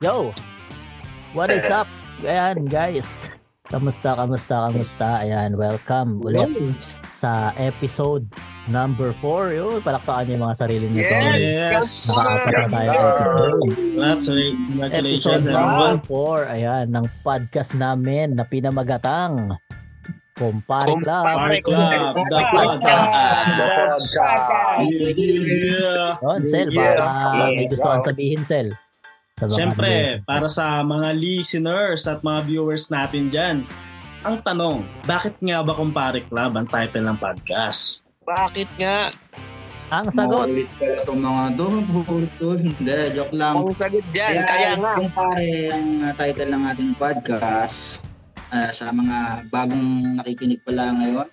Yo! What is up? Ayan, guys. Kamusta, kamusta, kamusta? Ayan, welcome ulit sa episode number 4. Yun, palakpakan niyo yung mga sarili niyo. tol. Yes. Nakaapat na tayo episode. Congrats, Episode congratulations number everyone. 4. Ayan, ng podcast namin na pinamagatang Kumpare Club. Party Club, the podcast. Yeah. Yun, Sel, baka may gusto kang sabihin, Sel. Sa Siyempre, para sa mga listeners at mga viewers natin dyan, ang tanong, bakit nga ba Kumpare Club ang title ng podcast? Bakit nga? Ang sagot, Maulit pala itong mga to. Hindi, joke lang. Ang sagot dyan, kaya nga. Kung pare ang uh, title ng ating podcast uh, sa mga bagong nakikinig pala ngayon,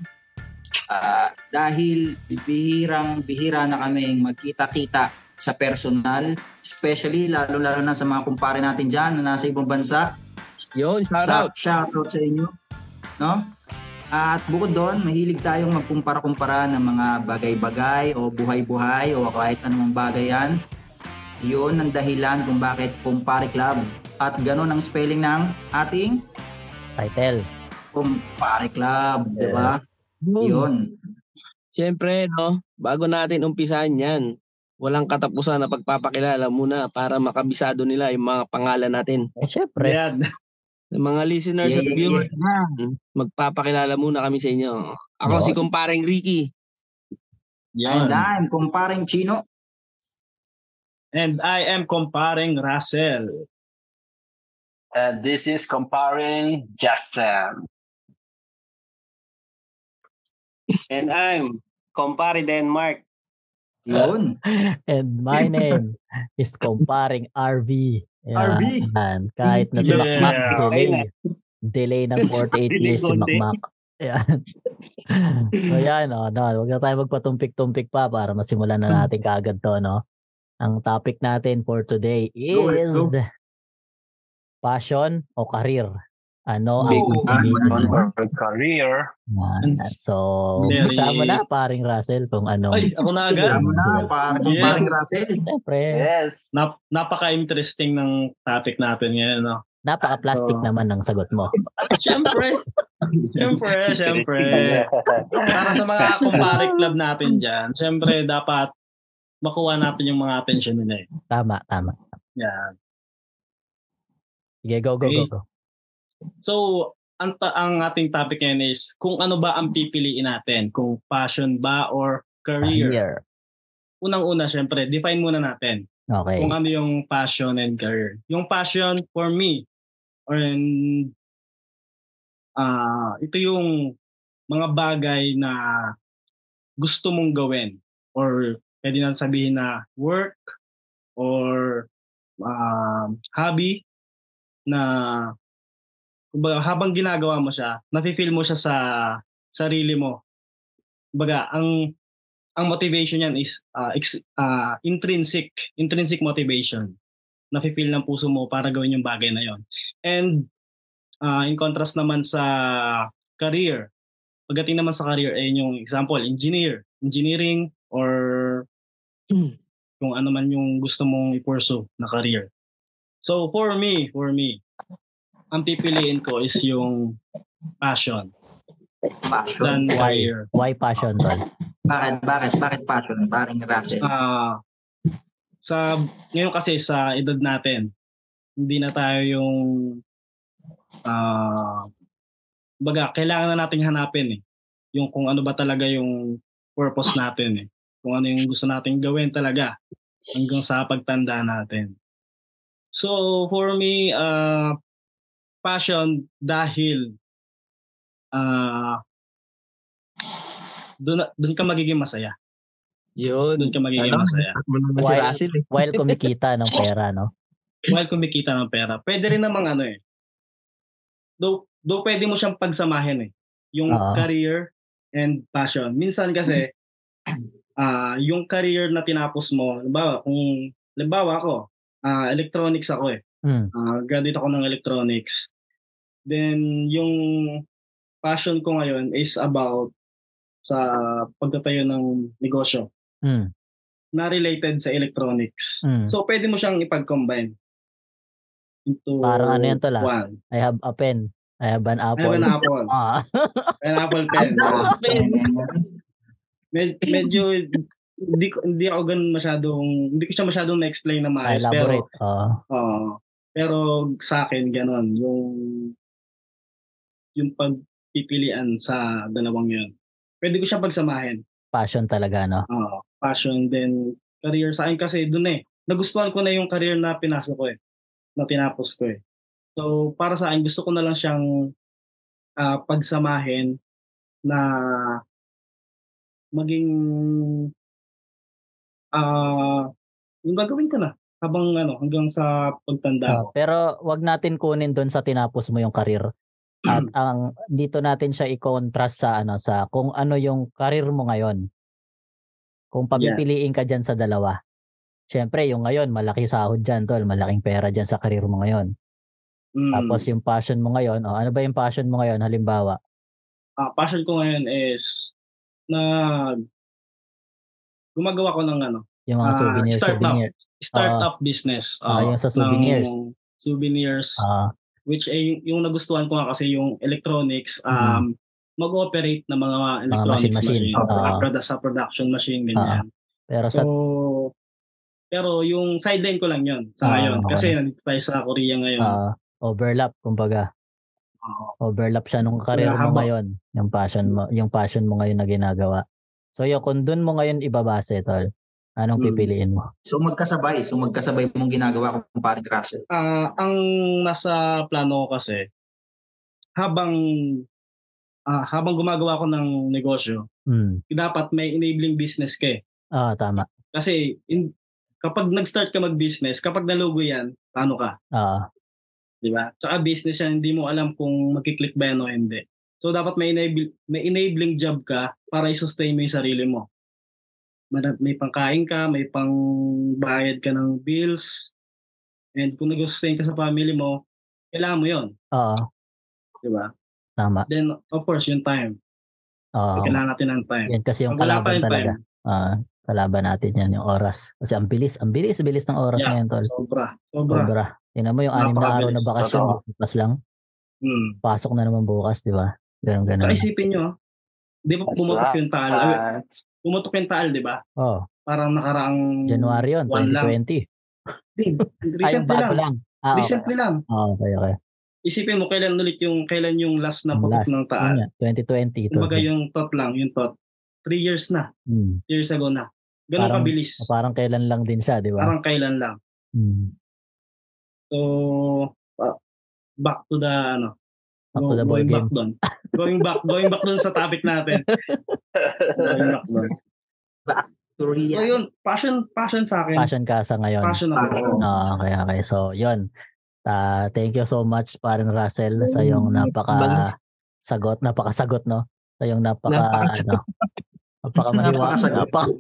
ah, dahil bihirang bihira na kaming magkita-kita sa personal, especially lalo-lalo na sa mga kumpare natin dyan na nasa ibang bansa, Yun, shout sa out. shoutout sa inyo. No? At bukod doon, mahilig tayong magkumpara-kumpara ng mga bagay-bagay o buhay-buhay o kahit anumang bagay yan. Yun ang dahilan kung bakit Kumpare Club. At ganun ang spelling ng ating title. Kumpare Club. di ba? Yun. Yun. Siyempre, no, bago natin umpisahan yan, walang katapusan na pagpapakilala muna para makabisado nila yung mga pangalan natin. Eh, syempre. Ayan. Yung mga listeners Yeah, at yeah, viewers na, magpapakilala muna kami sa inyo. Ako Yun. si kumparing Ricky. And Yan. I'm Kumparing Chino. And I am comparing Russell. And this is comparing Justin. And I'm Compare Denmark. Yun. And my name is Comparing RV. Ayan. RV. Ayan. Kahit na si Yeah. Makmak, delay. Delay ng 48 years si Makmak. Ayan. so yan, oh, no, huwag na tayo magpatumpik-tumpik pa para masimulan na natin kaagad to, no? Ang topic natin for today is Go, go. passion o career. Ano ang Big mo? her career. Yan. So, Very- umpisa mo na, paring Russell, kung ano. Ay, ako na agad. Tama na, par- Kumparing Russell. Siyempre, Yes. Nap- napaka-interesting ng topic natin ngayon. No? napaka-plastic So- naman ng sagot mo. Siyempre. Siyempre, siyempre. Para sa mga kumpare club natin dyan, siyempre dapat makuha natin yung mga atensyon nila eh. Tama, tama. Yan. Sige, go, go, go, Okay. go. So, ang, ta- ang ating topic ngayon is kung ano ba ang pipiliin natin, kung passion ba or career. Career. Unang-una, syempre, define muna natin Okay. kung ano yung passion and career. Yung passion for me, or in, ah ito yung mga bagay na gusto mong gawin or pwede na sabihin na work or um, hobby na kumbaga, habang ginagawa mo siya, nafe-feel mo siya sa sarili mo. Kumbaga, ang ang motivation yan is uh, ex, uh, intrinsic, intrinsic motivation. Nafe-feel ng puso mo para gawin yung bagay na yon. And uh, in contrast naman sa career, pagdating naman sa career, ay yung example, engineer, engineering or kung ano man yung gusto mong i-pursue na career. So for me, for me, ang pipiliin ko is yung passion Passion. than Why? career. Why passion, tol? Bakit, bakit, bakit passion? Paring Russell. Ah, sa ngayon kasi sa edad natin, hindi na tayo yung ah baga kailangan na nating hanapin eh yung kung ano ba talaga yung purpose natin eh. Kung ano yung gusto nating gawin talaga hanggang sa pagtanda natin. So for me, uh, passion dahil uh, doon doon ka magiging masaya. Yun. Doon ka magiging Ano? masaya. Russell eh. While kumikita ng pera, no? while kumikita ng pera. Pwede rin namang ano eh. Though, though pwede mo siyang pagsamahin eh. Yung Oo. career and passion. Minsan kasi, ah yung career na tinapos mo, halimbawa, kung, halimbawa ako, ah electronics ako eh. Hmm. Ah, graduate ako ng electronics. Then, yung passion ko ngayon is about sa pagtatayo ng negosyo Hmm. na related sa electronics. Mm. So, pwede mo siyang ipag-combine. into Parang ano yan tol, ah? one. I have a pen. I have an I apple. have an apple. Ah. An apple pen. Med- medyo hindi ko hindi ako ganun masyadong hindi ko siya masyadong na-explain na maayos pero. Oo. oo. pero sa akin ganun yung yung pagpipilian sa dalawang yun. Pwede ko siya pagsamahin. passion talaga, no? Oo. passion then career sa akin kasi doon eh. Nagustuhan ko na yung career na pinasok ko eh. Na tinapos ko eh. So para sa akin gusto ko na lang siyang ah, pagsamahin na maging ah yung gagawin ko na habang ano hanggang sa pagtanda Ah, ko. pero wag natin kunin doon sa tinapos mo yung karir. At ang dito natin siya i-contrast sa ano sa kung ano yung karir mo ngayon. Kung pagpipiliin ka diyan sa dalawa. Siyempre, yung ngayon, malaki sahod diyan, tol, malaking pera diyan sa karir mo ngayon. Mm. Tapos yung passion mo ngayon, oh, ano ba yung passion mo ngayon halimbawa? Ah, passion ko ngayon is na gumagawa ko ng ano, Yung mga Ah, souvenir startup. souvenir. startup business. Ah, ah, yung sa souvenirs. ng souvenirs. Ah, which ay yung, yung nagustuhan ko nga kasi yung electronics um Mhm. mag-operate ng mga electronics machine-machine. machine, Oo. ah, produ- sa production machine ganyan. pero sa so pero yung sideline ko lang yun sa Ah, ngayon okay. kasi nandito tayo sa Korea ngayon. ah, overlap kumbaga. Oo. Overlap siya nung karir mo ngayon, yung passion mo, yung passion mo ngayon na ginagawa. So yun, kung dun mo ngayon ibabase, tol, anong Hmm. pipiliin mo? So magkasabay, so magkasabay mong ginagawa kung paring Russell. Ah, ang nasa plano ko kasi habang ah, habang gumagawa ko ng negosyo, Hmm. dapat may enabling business ka eh. Ah, tama. Kasi in, kapag nag-start ka mag-business, kapag nalugo yan, paano ka? Ah, Di ba? Tsaka business yan, hindi mo alam kung magkiklik ba yan o hindi. So dapat may, enable, may enabling job ka para i-sustain mo yung sarili mo. May, may pangkain ka, may pangbayad ka ng bills, and kung nag-sustain ka sa family mo, kailangan mo yon oo, Di ba? tama. Then, of course, yung time. Oo. Kailangan natin ng time. yan kasi yung Pag kalaban yung talaga. time, Ah, kalaban natin yan, yung oras. Kasi ang bilis, ang bilis, bilis ng oras Yeah. ngayon, tol. sobra. Sobra. Sobra. Tingnan mo yung anim na araw na bakasyon, bukas lang. Hmm. Pasok na naman bukas, di ba? Ganun, ganun. Saka isipin nyo, di ba right. yung taal? Pumutok yung taal, di ba? Oh, Parang nakaraang January yun, one lang. 2020. Hindi, Ay, Recently bago lang. lang. Ah, okay. Recently lang. Ah, okay, okay. Isipin mo kailan ulit yung kailan yung last na putok last, ng taal. nga, 2020. Ito. Kumbaga yung tot lang, yung tot. Three years na. Hmm. Years ago na. Ganun Parang- kabilis. Parang kailan lang din siya, di ba? Parang kailan lang. Hmm. So, back to the ano. Back to the ball game. back doon. Going back, going back doon sa topic natin. going back doon. So yun, passion, passion sa akin. Passion ka sa ngayon. Passion ako. Passion. Ah, okay, okay. So, yun. Ah, thank you so much, Parin Russell, sa yung napaka Bangs. sagot, napakasagot, no? Sa yung napaka, Napaka- ano, napaka maniwala. Napaka,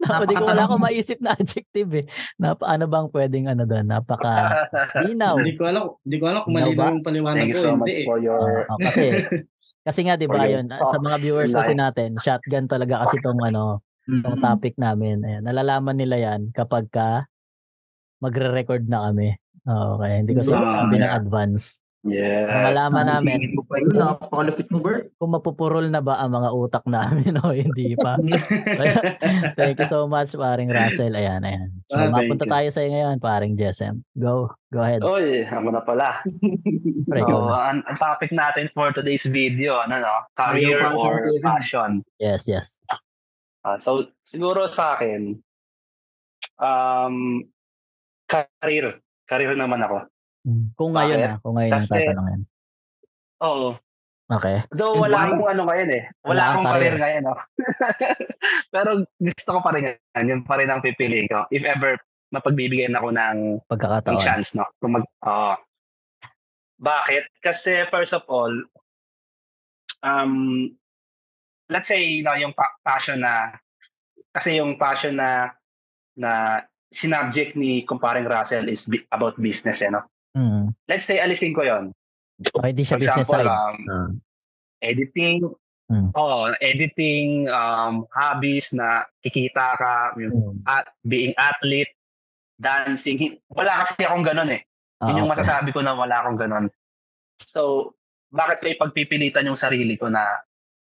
Napa, di ko wala akong maisip na adjective eh. Napa, ano bang pwedeng ano doon? Napaka linaw. Hindi ko alam, hindi ko alam kung malinaw ba? yung paliwanag Thank you ko. so much eh. for your Ah, kasi kasi nga 'di ba yun sa mga viewers kasi natin shotgun talaga kasi tong ano tong Mm. topic namin ayan nalalaman nila yan kapag ka magre-record na kami Ah, okay hindi ko Ah, sinasabi ng yeah. advance yes. malaman namin Singit mo pa yun. Napakalupit mo, Bert. kung mapupurol na ba ang mga utak namin o hindi pa thank you so much paring Russell ayan ayan so Ah, mapunta you. tayo sa iyo ngayon paring Jesem go go ahead Oy, ako na pala. Pre, So, ang, ang topic natin for today's video, ano no? Career Ayaw or passion. yes yes Ah, so, siguro sa akin, um, career. Career naman ako. Kung ngayon Bakit? ah kung ngayon ang Kasi- tatanungin Oo. okay Though wala akong ano ngayon eh. Wala Wala akong career. career ngayon. No? Pero gusto ko pa rin yan. Yun pa rin ang pipiliin ko. If ever mapagbibigyan ako ng, ng pagkakataon chance, no? Kung mag, oo. bakit? Kasi first of all, um, let's say, know, yung pa- passion na, kasi yung passion na, na sinubject ni kumparing Russell is bi- about business, eh, no? Mm. Let's say, alisin ko yon okay di siya For business example, side um, Ah. editing, Hmm. oh, editing, um, hobbies na kikita ka, Mm. at being athlete, dancing. Wala kasi akong ganun eh. Ah, Yun yung okay. masasabi ko na wala akong ganon. So, bakit may pagpipilitan yung sarili ko na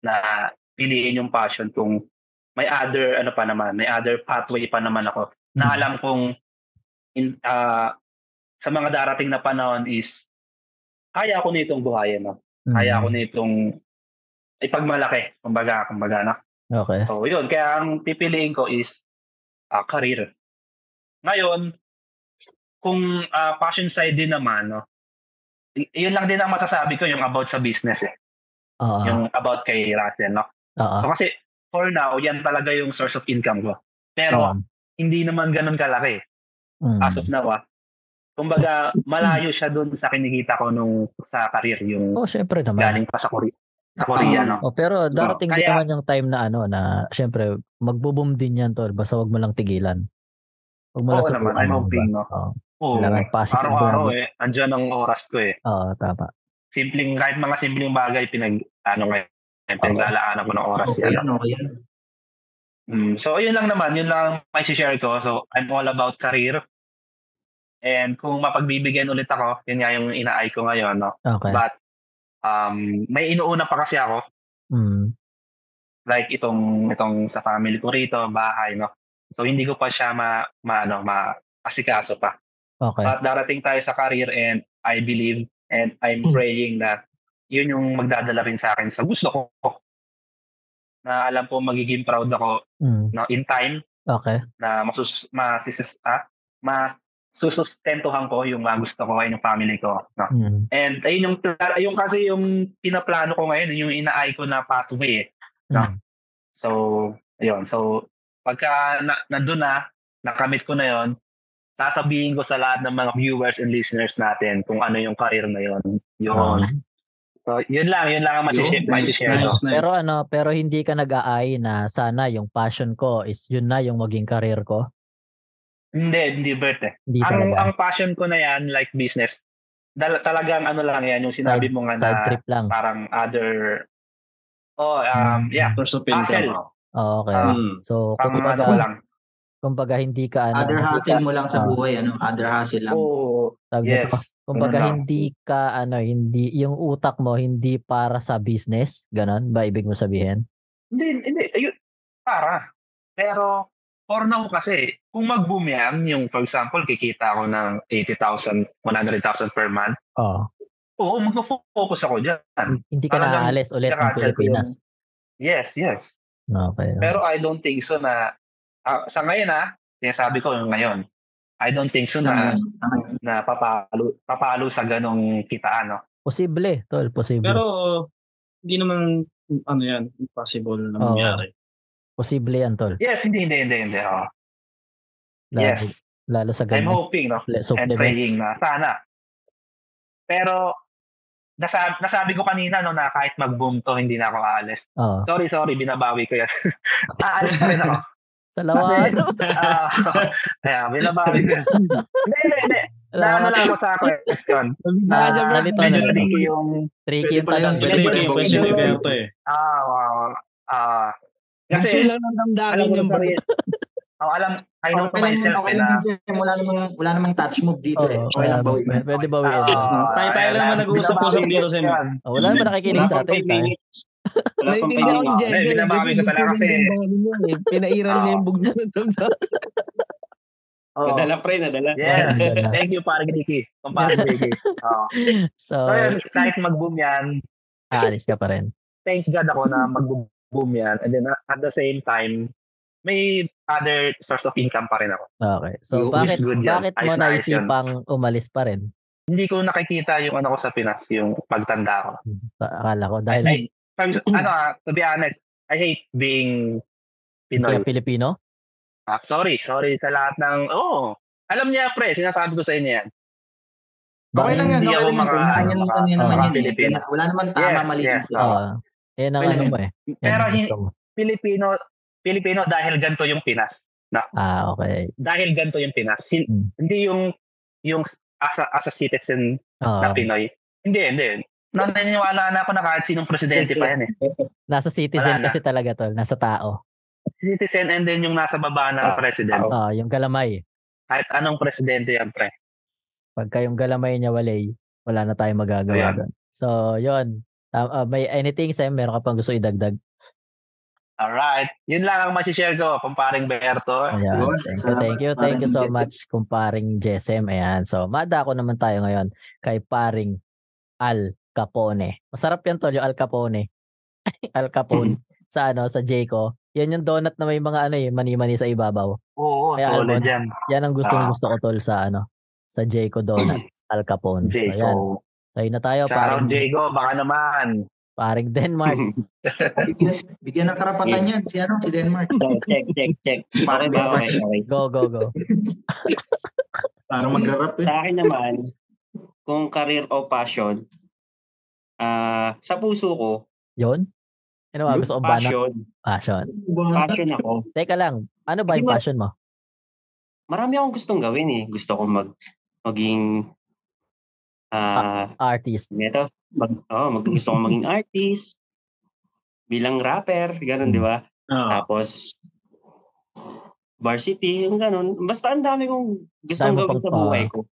na piliin yung passion kung may other ano pa naman, may other pathway pa naman ako na Mhm. alam kong in, ah, sa mga darating na panahon is kaya ko nitong buhayin, no? Kaya Mm. ko nitong ipagmalaki, kumbaga, kumbaga, no? Okay. So, yun. Kaya ang pipiliin ko is ah, career. Ngayon, kung ah, passion side din naman, no? y- yun lang din ang masasabi ko yung about sa business eh. Oo. Yung about kay Russell, no? Oo. So, kasi for now, yan talaga yung source of income ko. Pero, Oo. hindi naman ganun kalaki Mm. as of now, ah. Kumbaga, malayo siya dun sa kinikita ko nung sa career, yung Oh, syempre naman. galing pa sa Korea. Sa Korea, no? Oh, pero darating din Kaya- naman yung time na ano na syempre magbo-boom din yan tol basta wag mo lang tigilan. Wag mo lang Oo naman, I'm hoping, no? Oo. Oo. Kailangan positive Araw-araw eh, andyan ang oras ko eh. Oo, tama. simpleng kahit mga simpleng bagay pinag ano ngayon pinaglalaanan ko ng oras Okay, yan. okay. Mm, so yun lang naman, yun lang may share ko. So I'm all about career. And kung mapagbibigyan ulit ako, yun nga yung inaay ko ngayon, no. Okay. But um may inuuna pa kasi ako Mm. like itong itong sa family ko rito, bahay, no. So hindi ko pa siya ma, ma ano, ma asikaso pa. Okay. But darating tayo sa career and I believe and I'm Hmm. praying na yun yung magdadala rin sa akin sa gusto ko. Na alam ko magiging proud ako Mm. na in time Okay. na masus masisus ah, masusustentuhan ko yung mga gusto ko ay yung family ko. No? Mm. And ayun yung, yung kasi yung pinaplano ko ngayon, yung inaay ko na pathway. Eh. No. Mm. So, ayun. So, pagka na, nandun na, nakamit ko na yon sasabihin ko sa lahat ng mga viewers and listeners natin kung ano yung career na yon. Yun. Ah. So, yun lang. Yun lang ang masishare, Yun, nice, masishare ko. nice, nice. Pero ano, pero hindi ka nag-aay na sana yung passion ko is yun na yung maging career ko. Hindi, hindi Bert eh. Hindi Ang, talaga. ang passion ko na yan, like business, dal- talagang ano lang yan, yung sinabi Side- mo nga Side na trip lang. parang other, oh, um, Mm. yeah, Source of income. Oh, okay. Mm. so, Pang ano kumbaga, ko lang. kumbaga hindi ka ano, Other hustle ka- mo lang sa Ah. buhay, ano? Other hustle lang. Oo, tawag yes. nito, kumbaga Ganun lang. hindi ka ano, hindi yung utak mo hindi para sa business, ganon ba ibig mo sabihin? Hindi, hindi. Ayun, para. Pero, for now kasi, kung mag-boom yan, yung for example, kikita ako ng 80,000, 100,000 per month, Oh, oo, mag-focus ako dyan. hindi ka Talagang naaalis ulit ng Pilipinas. Yes, yes. Okay. Pero I don't think so na, ah, sa ngayon ah, sinasabi ko yung ngayon, I don't think so Sa na, ngayon, na papalo, papalo sa ganong kitaan, no? Posible, tol, posible. Pero, hindi naman, ano yan, impossible na Oo. mangyari. Posible yan, tol. Yes, hindi, hindi, hindi, hindi. Oh. Lalo, Yes, lalo sa I'm ganyan. hoping, no? Le- and praying na sana. Pero nasabi, nasabi ko kanina no na kahit mag-boom to hindi na ako aalis. Oo. Sorry, sorry, binabawi ko yan. aalis pa rin ako. Sa lawan. Ah, kaya binabawi ko. yan. hindi, hindi, hindi. Na ano lang ako sa question. Ah, Nasa bro. ganito Medyo na. tricky yung Tricky yung tanong. Tricky, pala question ni yun. Berto eh. ah, wow. Ah, Gusto kasi lang ng damdamin yung sarili. Oh, alam, I know lang, myself okay eh, lang na din. Wala namang, wala namang touch move dito eh. Okay lang wala- ba? pwede- Pwede bawiin. Ah, Tayo- tayo lang naman nag-uusap-usap dito sa yan. Oh, wala naman nakikinig sa atin. 5 tayo. minutes. Wala pang 5 Naiintindihan ko minutes. dyan. Eh, binabawi ko talaga kasi. Pinairal niya yung bugno ng damdamin. Oh. Nadala pre, nadala. Nadala. Thank you, parang Ricky. Kumpare Ricky. Oh. So, So, yun, kahit mag-boom yan, aalis ka pa rin. thank God ako na mag-boom yan. And then uh, at the same time, may other source of income pa rin ako. Okay. So, Yung bakit, bakit mo naisipang umalis pa rin? Hindi ko nakikita yung ano ko sa Pinas, yung pagtanda ko. Akala ko. Dahil Ay, pag- ano ah, to be honest, I hate being Pinoy. ka Pilipino? Ah, sorry, sorry sa lahat ng, oh, alam niya pre, sinasabi ko sa inyo yan. Okay lang yan, Hindi okay ako lang yan. maka- Kanya naman maka- yan naman maka- yan eh. Wala naman tama, Yes, mali yes. dito. Oo. Oo. Yan ang ano mo eh. Yan Pero hin-. Pilipino, Pilipino dahil ganito yung Pinas. Ah, okay. Dahil ganito yung Pinas. Hin- Hmm. Hindi yung yung as a, as a citizen Oo. na Pinoy. Hindi, hindi. Naniniwala na ako na kahit sinong presidente pa yan eh. Nasa citizen Wala na. kasi talaga tol. Nasa tao. Citizen and then yung nasa baba ng Ah, president. Oh, yung galamay. Kahit anong presidente yan, pre. Pagka yung galamay niya walay, wala na tayong magagawa doon. So, yun. Ah, ah, may anything, Sam? Meron ka pang gusto idagdag? Alright. Yun lang ang masishare ko, kumparing Berto. Ayan. Thank you, thank you, thank you so much, kumparing Jesem. Ayan. So, madako naman tayo ngayon kay paring Al Capone. Masarap yan tol, yung Al Capone. Al Capone. sa ano, sa Jayco. Yan yung donut na may mga ano eh, mani-mani sa ibabaw. Oo, Kaya solid almonds. yan. Yan ang gustong Ah. gusto ko tol sa ano, sa Jayco Donuts, Al Capone. Jayco. Yun na tayo, Shoutout paring, Jayco, baka naman. paring Denmark. Bigyan, bigyan ng karapatan yan si ano, si Denmark. So, check, check, check. Okay ba? Okay, okay. Go, go, go. Para magra-rap eh. Sa akin naman, kung career o passion, ah sa puso ko, Yun? Ano ba? Gusto ko ba passion. Passion. Passion ako. Teka lang, ano ba yung passion mo? Marami akong gustong gawin eh. Gusto ko mag maging ah Artist. Neto, mag, oh, mag, gusto ko maging artist, bilang rapper, ganun, di ba? Oo. Tapos, varsity, yung ganun. Basta ang dami kong gustong gawin sa buhay ko.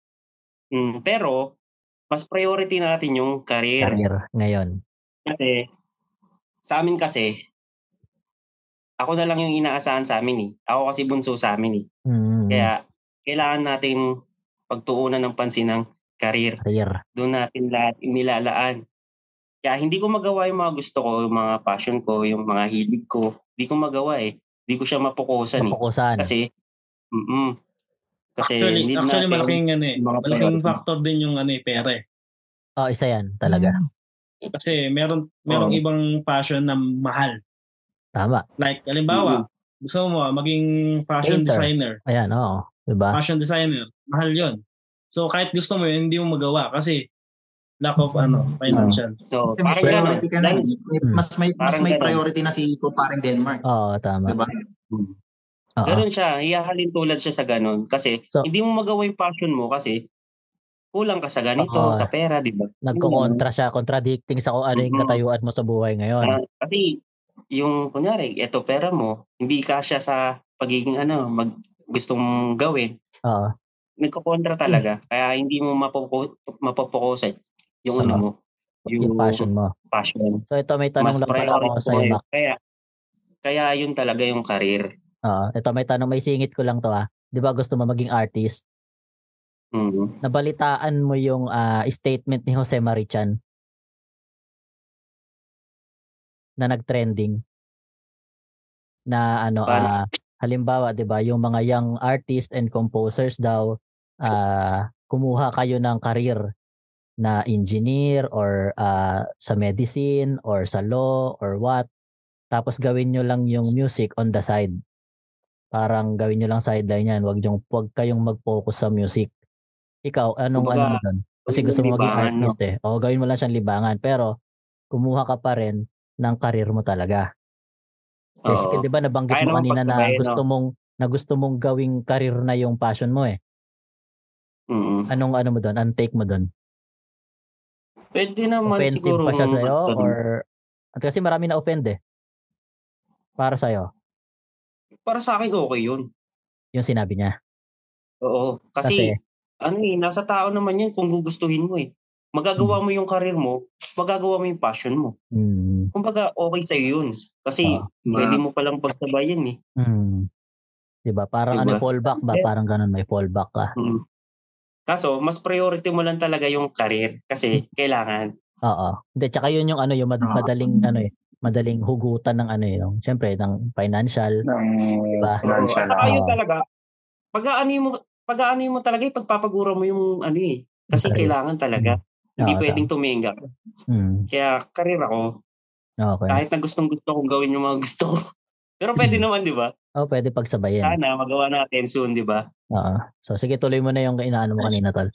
Mm, pero, mas priority natin yung career. Career ngayon. Kasi, sa amin kasi, ako na lang yung inaasahan sa amin eh. Ako kasi bunso sa amin eh. Mm, Kaya, kailangan nating pagtuunan ng pansin ng career. career. doon natin lahat inilalaan. Kaya hindi ko magawa yung mga gusto ko, yung mga passion ko, yung mga hilig ko. Hindi ko magawa eh. Hindi ko siya mapukusan eh. Mapukusan. Kasi, mm Kasi Actually, need actually natin, malaking ano eh. mga Malaking priority. factor din yung ano eh, pera eh. Oh, isa yan talaga. Kasi meron merong Oo. ibang passion na mahal. Tama. Like, halimbawa, gusto mo maging fashion Painter. designer. Ayan, oo. Diba? Fashion designer, mahal yon. So kahit gusto mo yun, hindi mo magawa kasi lack of ano, financial. So, Kasi may parang ka na. Dahil, May- Mas may mas Parang may ganun. priority na si Kumparing Denmark. Oo, tama. Diba? Oo. ganun siya. Iyahalin tulad siya sa ganun. Kasi, So- hindi mo magawa yung passion mo kasi kulang ka sa ganito, Oo. sa pera, di ba? Nagko-kontra siya, contradicting sa kung ano yung katayuan mo sa buhay ngayon. Ah, kasi, yung, kunyari, eto pera mo, hindi kasya sa pagiging ano, mag, gustong mong gawin. Oo. Nagkokontra talaga. Kaya hindi mo mapopo- mapopokusan yung ano mo. Yung passion mo. passion. So ito may tanong Mas lang pala ako ko sa iyo. Mac. Kaya, kaya yun talaga yung career. Oo. Ito may tanong, may singit ko lang to ah. Di ba gusto mo maging artist? Mm. Nabalitaan mo yung ah, statement ni Jose Marichan na nag-trending na ano ah, halimbawa 'di ba yung mga young artists and composers daw ah, kumuha kayo ng career na engineer or ah, sa medicine or sa law or what tapos gawin nyo lang yung music on the side parang gawin nyo lang sideline yan wag yung wag kayong mag-focus sa music ikaw anong Kumbaga, ano doon kasi gusto mo maging libangan, no? artist eh o gawin mo lang siyang libangan pero kumuha ka pa rin ng career mo talaga kasi Oo. di ba nabanggit mo kanina na gusto no? mong na gusto mong gawing career na yung passion mo eh Mm. anong ano mo doon anong take mo doon Pwede naman offensive siguro. pa siya sa'yo mag- or at kasi marami na offend eh para sa'yo Para sa akin, okay yun. yung sinabi niya Oo. Kasi? Kasi, ano eh, nasa tao naman yan kung gugustuhin mo eh. Magagawa mo yung career mo, magagawa mo yung passion mo. hmm. Kumbaga, okay sa'yo yun. Kasi, Ah. pwede mo palang pagsabayan eh. Hmm. Diba? Parang ano Diba? fallback ba? Eh. Parang ganun may fallback ka. Mm. Kaso, mas priority mo lang talaga yung career kasi kailangan. Oo. Hindi, tsaka yun yung ano, yung mad- Ah. madaling ano eh, madaling hugutan ng ano eh, yung, syempre, ng financial. Ng Diba? financial. At saka yun talaga, pag-aano mo, pag-aano mo talaga, eh, pagpapagura mo yung ano eh. Kasi Career. kailangan talaga. Oo, Hindi tama. pwedeng tuminga. Hmm. Kaya career ako, Okay. kahit na gustong gusto kong gawin yung mga gusto ko. Pero pwede naman, di ba? Oh, pwede pagsabayin. Sana magawa natin soon, di ba? Oo. So, sige, tuloy mo na yung inaano mo kanina, tol.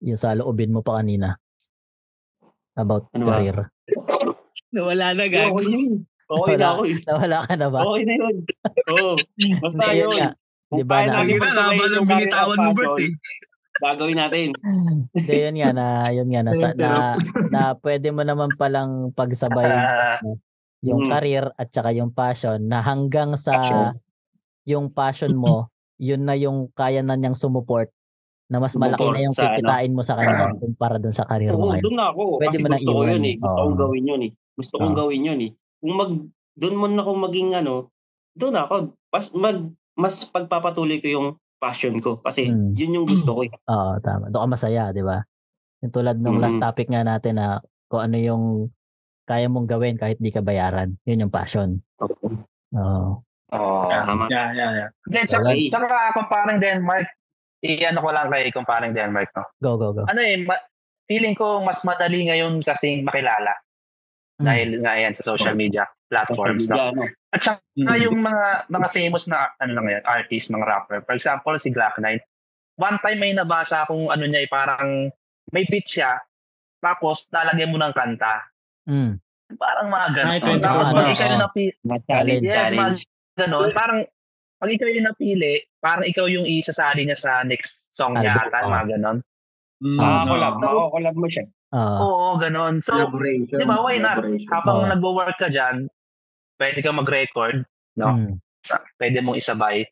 Yung sa loobin mo pa kanina. About Ano ba? career. Nawala na, Okay gag. na yun. Okay na ako eh. Nawala ka na ba? Okay na yun. Oo. Basta yun yun. nga. Di ba na- Lagi na, yung ng binitawan mo, Bert eh. Gagawin natin. Hindi, yun nga na, yun nga na, sa- na, na pwede mo naman palang pagsabay yung Mm. career at saka yung passion na hanggang sa Passion. yung passion mo, yun na yung kaya na niyang sumuport na mas malaki na yung ano. kikitain mo sa kanya kumpara dun sa career mo Oo, doon na ako. Pwede kasi mo na gusto ko yun eh. Gusto Oo. kong gawin yun eh. Gusto kong Oo. gawin yun eh. Kung mag, doon mo na ako maging ano, doon ako. Mas, mag, mas pagpapatuloy ko yung passion ko. Kasi Mm. yun yung gusto ko eh. Oo, tama. Doon ka masaya, di ba? Yung tulad ng last Mhm. topic nga natin na kung ano yung kaya mong gawin kahit di ka bayaran. Yun yung passion. Oo. Oo. Tama. Yeah, yeah, yeah. Then, tsaka, Okay. tsaka comparing Denmark, i-ano ko lang kay comparing Denmark, no? Go, go, go. Ano eh, ma- feeling ko mas madali ngayon kasing makilala Mm. dahil nga yan sa social media platforms. No? Bigla, ano. At saka Mm. yung mga mga famous na ano lang yan, artist, mga rapper. For example, si Glock9. One time may nabasa akong ano niya, eh, parang may beat siya, tapos lalagyan mo ng kanta. Mm. Parang mga ganun. Ay, 24 Tapos pag ikaw yung napi- Challenge, yes, challenge. ganun. Parang pag ikaw yung napili, parang ikaw yung isasali niya sa next song niya Album. ata, mga ganun. Mm, Makakolab. no. Makakolab mo siya. Oo. Oo, ganun. So, Collaboration. di ba, why not? collaboration. habang Oo. nagwo-work ka dyan, pwede ka mag-record, no? Mm. pwede mong isabay.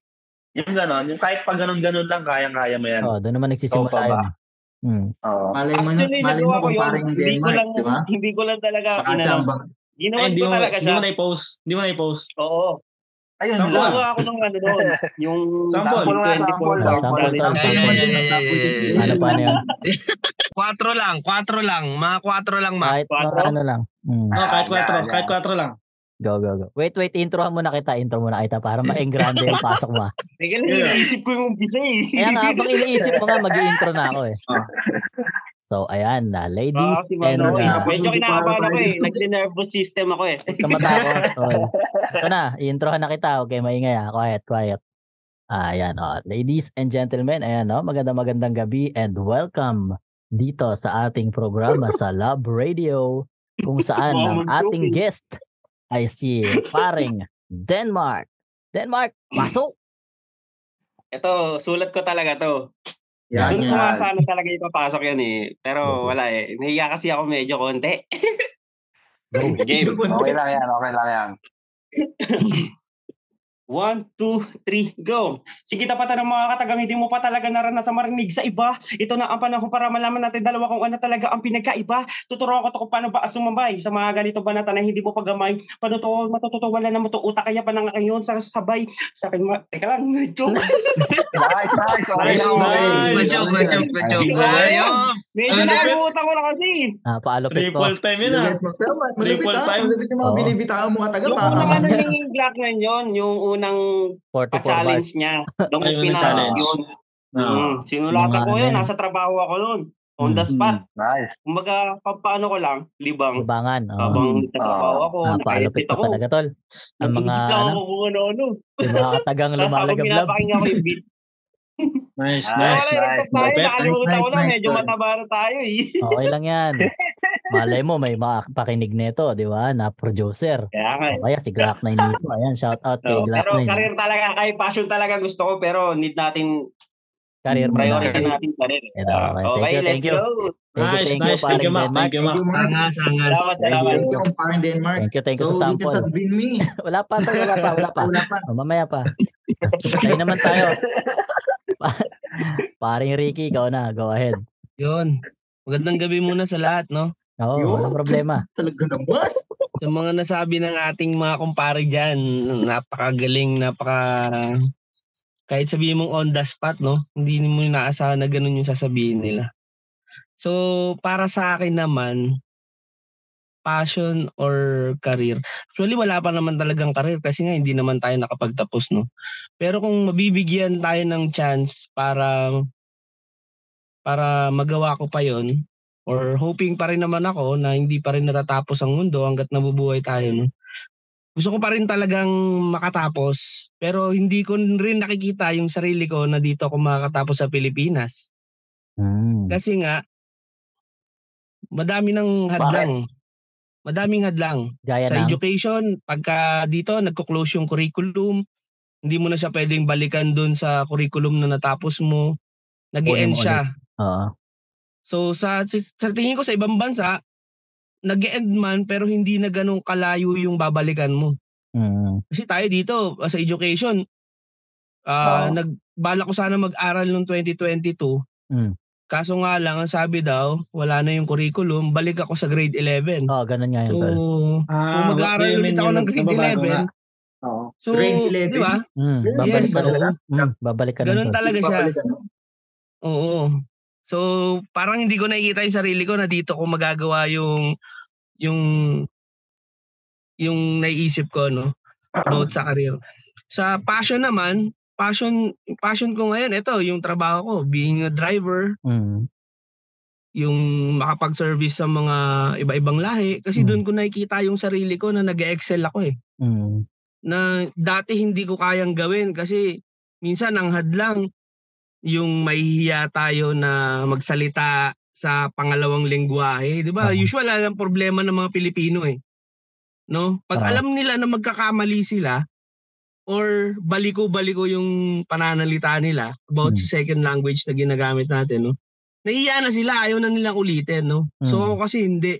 Yung gano'n, yung kahit pag ganun-ganun lang, kayang-kaya mo yan. Oo, doon naman nagsisimula Ikaw pa ba? yun. Mm. Oo. Malay mo, Actually, malay mo nagawa ko kung yun. parang Hindi ko lang, di ba? hindi ko lang talaga. Ay, Ginawa hindi ko mo, talaga hindi siya. mo na-post. Hindi mo na-post. Oo. Ayun Sample. lang. Ako ng ano doon. Yung Sample. Sample nga, 24 sample. hours Sample sample. yeah. Ano pa na yun? Quatro lang, quatro lang. Mga quatro lang, ma. Kahit mga Quatro? ano lang. Mm. Oh, kahit 4, Yeah, yeah. kahit 4 lang. Go, go, go. Wait, wait. Introhan muna kita. Intro muna kita para ma-engrande yung pasok mo. ah. Teka lang, iniisip ko yung umpisa eh. Kaya nga, habang iniisip mo nga, mag intro na ako eh. Ah. So, ayan na. Ah, Ladies si and Mano, eh. uh, Medyo kinakabahan ako eh. Nag-nervous system ako eh. Kamatakot. Oh. Ito na, i-introhan na kita. Okay, maingay ah. Quiet, quiet. Ah, ayan, oh. Ladies and gentlemen, ayan, oh. Magandang magandang gabi and welcome dito sa ating programa sa Love Radio kung saan ang ating guest ay si paring Denmark. Denmark, pasok! Ito, sulat ko talaga to. Yan, Doon ko yan. sana talaga ipapasok yan eh. Pero wala eh. Nahiya kasi ako medyo konti. Go. Game. Okay lang yan, okay lang yan. One, two, three, go! Sige tapatan ng mga katagang hindi mo pa talaga naranasan marinig sa iba. Ito na ang panahon para malaman natin dalawa kung ano talaga ang pinagkaiba. Tuturuan ko to kung paano ba sumabay sa mga ganito banata na hindi mo pagamay. Paano to matututo wala na mo to utak kaya pa nang ngayon sa sabay. Sa akin, ma- teka lang, joke. Nice, nice. Nice, okay. nice. Good job, good job, good job. Medyo nakalimutan ko na kasi. Ah, paalupit ko. Triple time yun ah. Malupit Triple ah. time. Malupit yung mga Oo. binibitawan mo kataga Yung pa. unang ano ni Black Man yun, yung unang 44 bars. pa-challenge niya. Doon ko pinasok challenge. yun. Ah. Mm, sinulatan ko ano yun, nasa trabaho ako noon. On the Mm. spot. Nice. Kumbaga, pa- paano ko lang, libang. Lubangan. Oh. Habang nagtatrabaho ako, Ah, pa ako. talaga, tol. Ang mga, ano, ako kung ano-ano. yung mga katagang Tapos lumalagablab. pinapakinggan ko yung beat. Nice, Ah, Nice, nice. nakalimutan ko na, medyo nice. mataba na tayo eh. Okay lang yan. Malay mo, may makapakinig nito, di ba? Na producer. Kaya nga. O kaya si Glock 9 dito. Ayan, shout out kay So, Glock pero 9. career talaga, kay passion talaga gusto ko, pero need natin, Career mo priority na. natin career. Okay. okay, Thank you, let's thank you. go. Thank you, Nice, thank you, nice. Thank you. Denmark. Thank you, Mac. Sangas, sangas. Salamat, salamat. Thank you, parang Denmark. Thank you, thank you So, sa this sample. has been me. Wala pa, tol, wala pa, wala pa. Wala pa. O, mamaya pa. Tayo naman tayo. Pa- Paring Ricky, ikaw na. Go ahead. Yun. Magandang gabi muna sa lahat, no? Oo, Yun. walang problema. Talaga naman. Sa mga nasabi ng ating mga kumpare dyan, napakagaling, napaka... Kahit sabihin mong on the spot, no? Hindi mo inaasahan na ganun yung sasabihin nila. So, para sa akin naman, passion or career. Actually, wala pa naman talagang career kasi nga hindi naman tayo nakapagtapos, no? Pero kung mabibigyan tayo ng chance para para magawa ko pa yon or hoping pa rin naman ako na hindi pa rin natatapos ang mundo hanggat nabubuhay tayo. No? Gusto ko pa rin talagang makatapos pero hindi ko rin nakikita yung sarili ko na dito ako makakatapos sa Pilipinas. Hmm. Kasi nga, madami ng hadlang. Madaming hadlang. Gaya Sa ng... education, pagka dito nagko-close yung curriculum, hindi mo na siya pwedeng balikan doon sa curriculum na natapos mo. nag end siya. Oo. So sa sa tingin ko sa ibang bansa, nag end man pero hindi na ganun kalayo yung babalikan mo. Mm. Kasi tayo dito uh, sa education, ah Oo. nagbala ko sana mag-aral noong 2022. Mm. Kaso nga lang, ang sabi daw, wala na yung curriculum, balik ako sa grade 11. Oh, ganun nga yun. So. Ah, kung mag-aaral ulit ako ng grade nababago 11, nga. Oo. so, Grade 11? di ba? Mm, Yes, babalik ka talaga. mm, babalik ka Ganun talaga siya. Oo. So, parang hindi ko nakikita yung sarili ko na dito ko magagawa yung yung yung naiisip ko no about sa career. Sa passion naman, passion passion ko ngayon ito yung trabaho ko, being a driver, Mm. yung makapag-service sa mga iba-ibang lahi kasi Mm. doon ko nakikita yung sarili ko na nag-excel ako eh. Mm. Na dati hindi ko kayang gawin kasi minsan ang hadlang yung mahihiya tayo na magsalita sa pangalawang lengguwahe, 'di ba? Oo. Usual lang problema ng mga Pilipino eh. No? Pag Oo. alam nila na magkakamali sila or baliko-baliko yung pananalita nila about Mm. sa second language na ginagamit natin, no? Nahiya na sila, ayaw na nilang ulitin, no? So Mm. ako kasi hindi.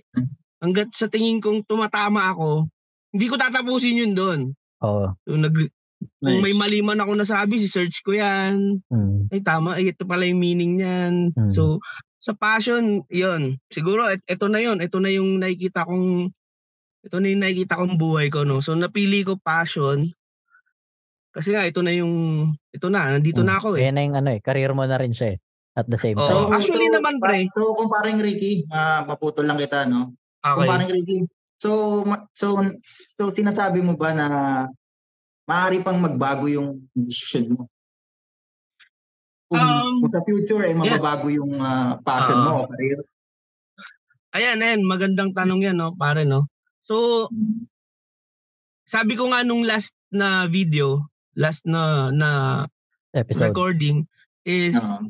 Hanggat sa tingin kong tumatama ako, hindi ko tatapusin yun doon. Oo. So, nag, kung may Nice. mali man ako nasabi, si search ko yan. Mm. Ay tama, ay ito pala yung meaning niyan. Mm. So sa passion, 'yon. Siguro et, ito na 'yon, ito na yung nakikita kong ito na yung nakikita kong buhay ko no. So napili ko passion. Kasi nga ito na yung ito na, nandito Mm. na ako eh. Yan na yung ano eh, career mo na rin siya eh. At the same time. So, actually naman, pre. So, kung paring Ricky, ah, maputol lang kita, no? Kung Okay. paring Ricky, so, so, so, sinasabi mo ba na maaari pang magbago yung decision mo? Kung, Um, kung sa future, eh, mababago yung ah, passion Ah. mo o career. Ayan, ayan, magandang tanong 'yan no, pare no. So sabi ko nga nung last na video, last na na Episode. recording is Ah.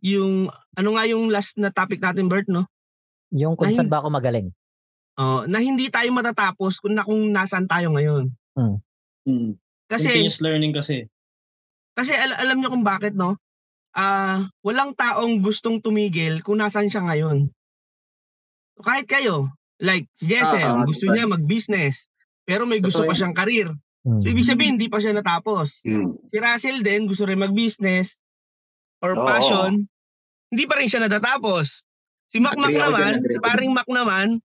yung ano nga yung last na topic natin Bert no? Yung kung Ay. saan ba ako magaling. Oh, na hindi tayo matatapos kung na kung nasaan tayo ngayon. Mm. Kasi Continuous learning kasi. kasi al- alam niyo kung bakit no? Ah, walang taong gustong tumigil kung nasaan siya ngayon. Kahit kayo, like si Jessel, ah, gusto diba? niya mag-business, pero may gusto pa yan. siyang career. Mm. So ibig sabihin hindi pa siya natapos. Si Russell din gusto rin mag-business or Oo. passion, hindi pa rin siya natatapos. Si Mac Mac naman, si paring Mac naman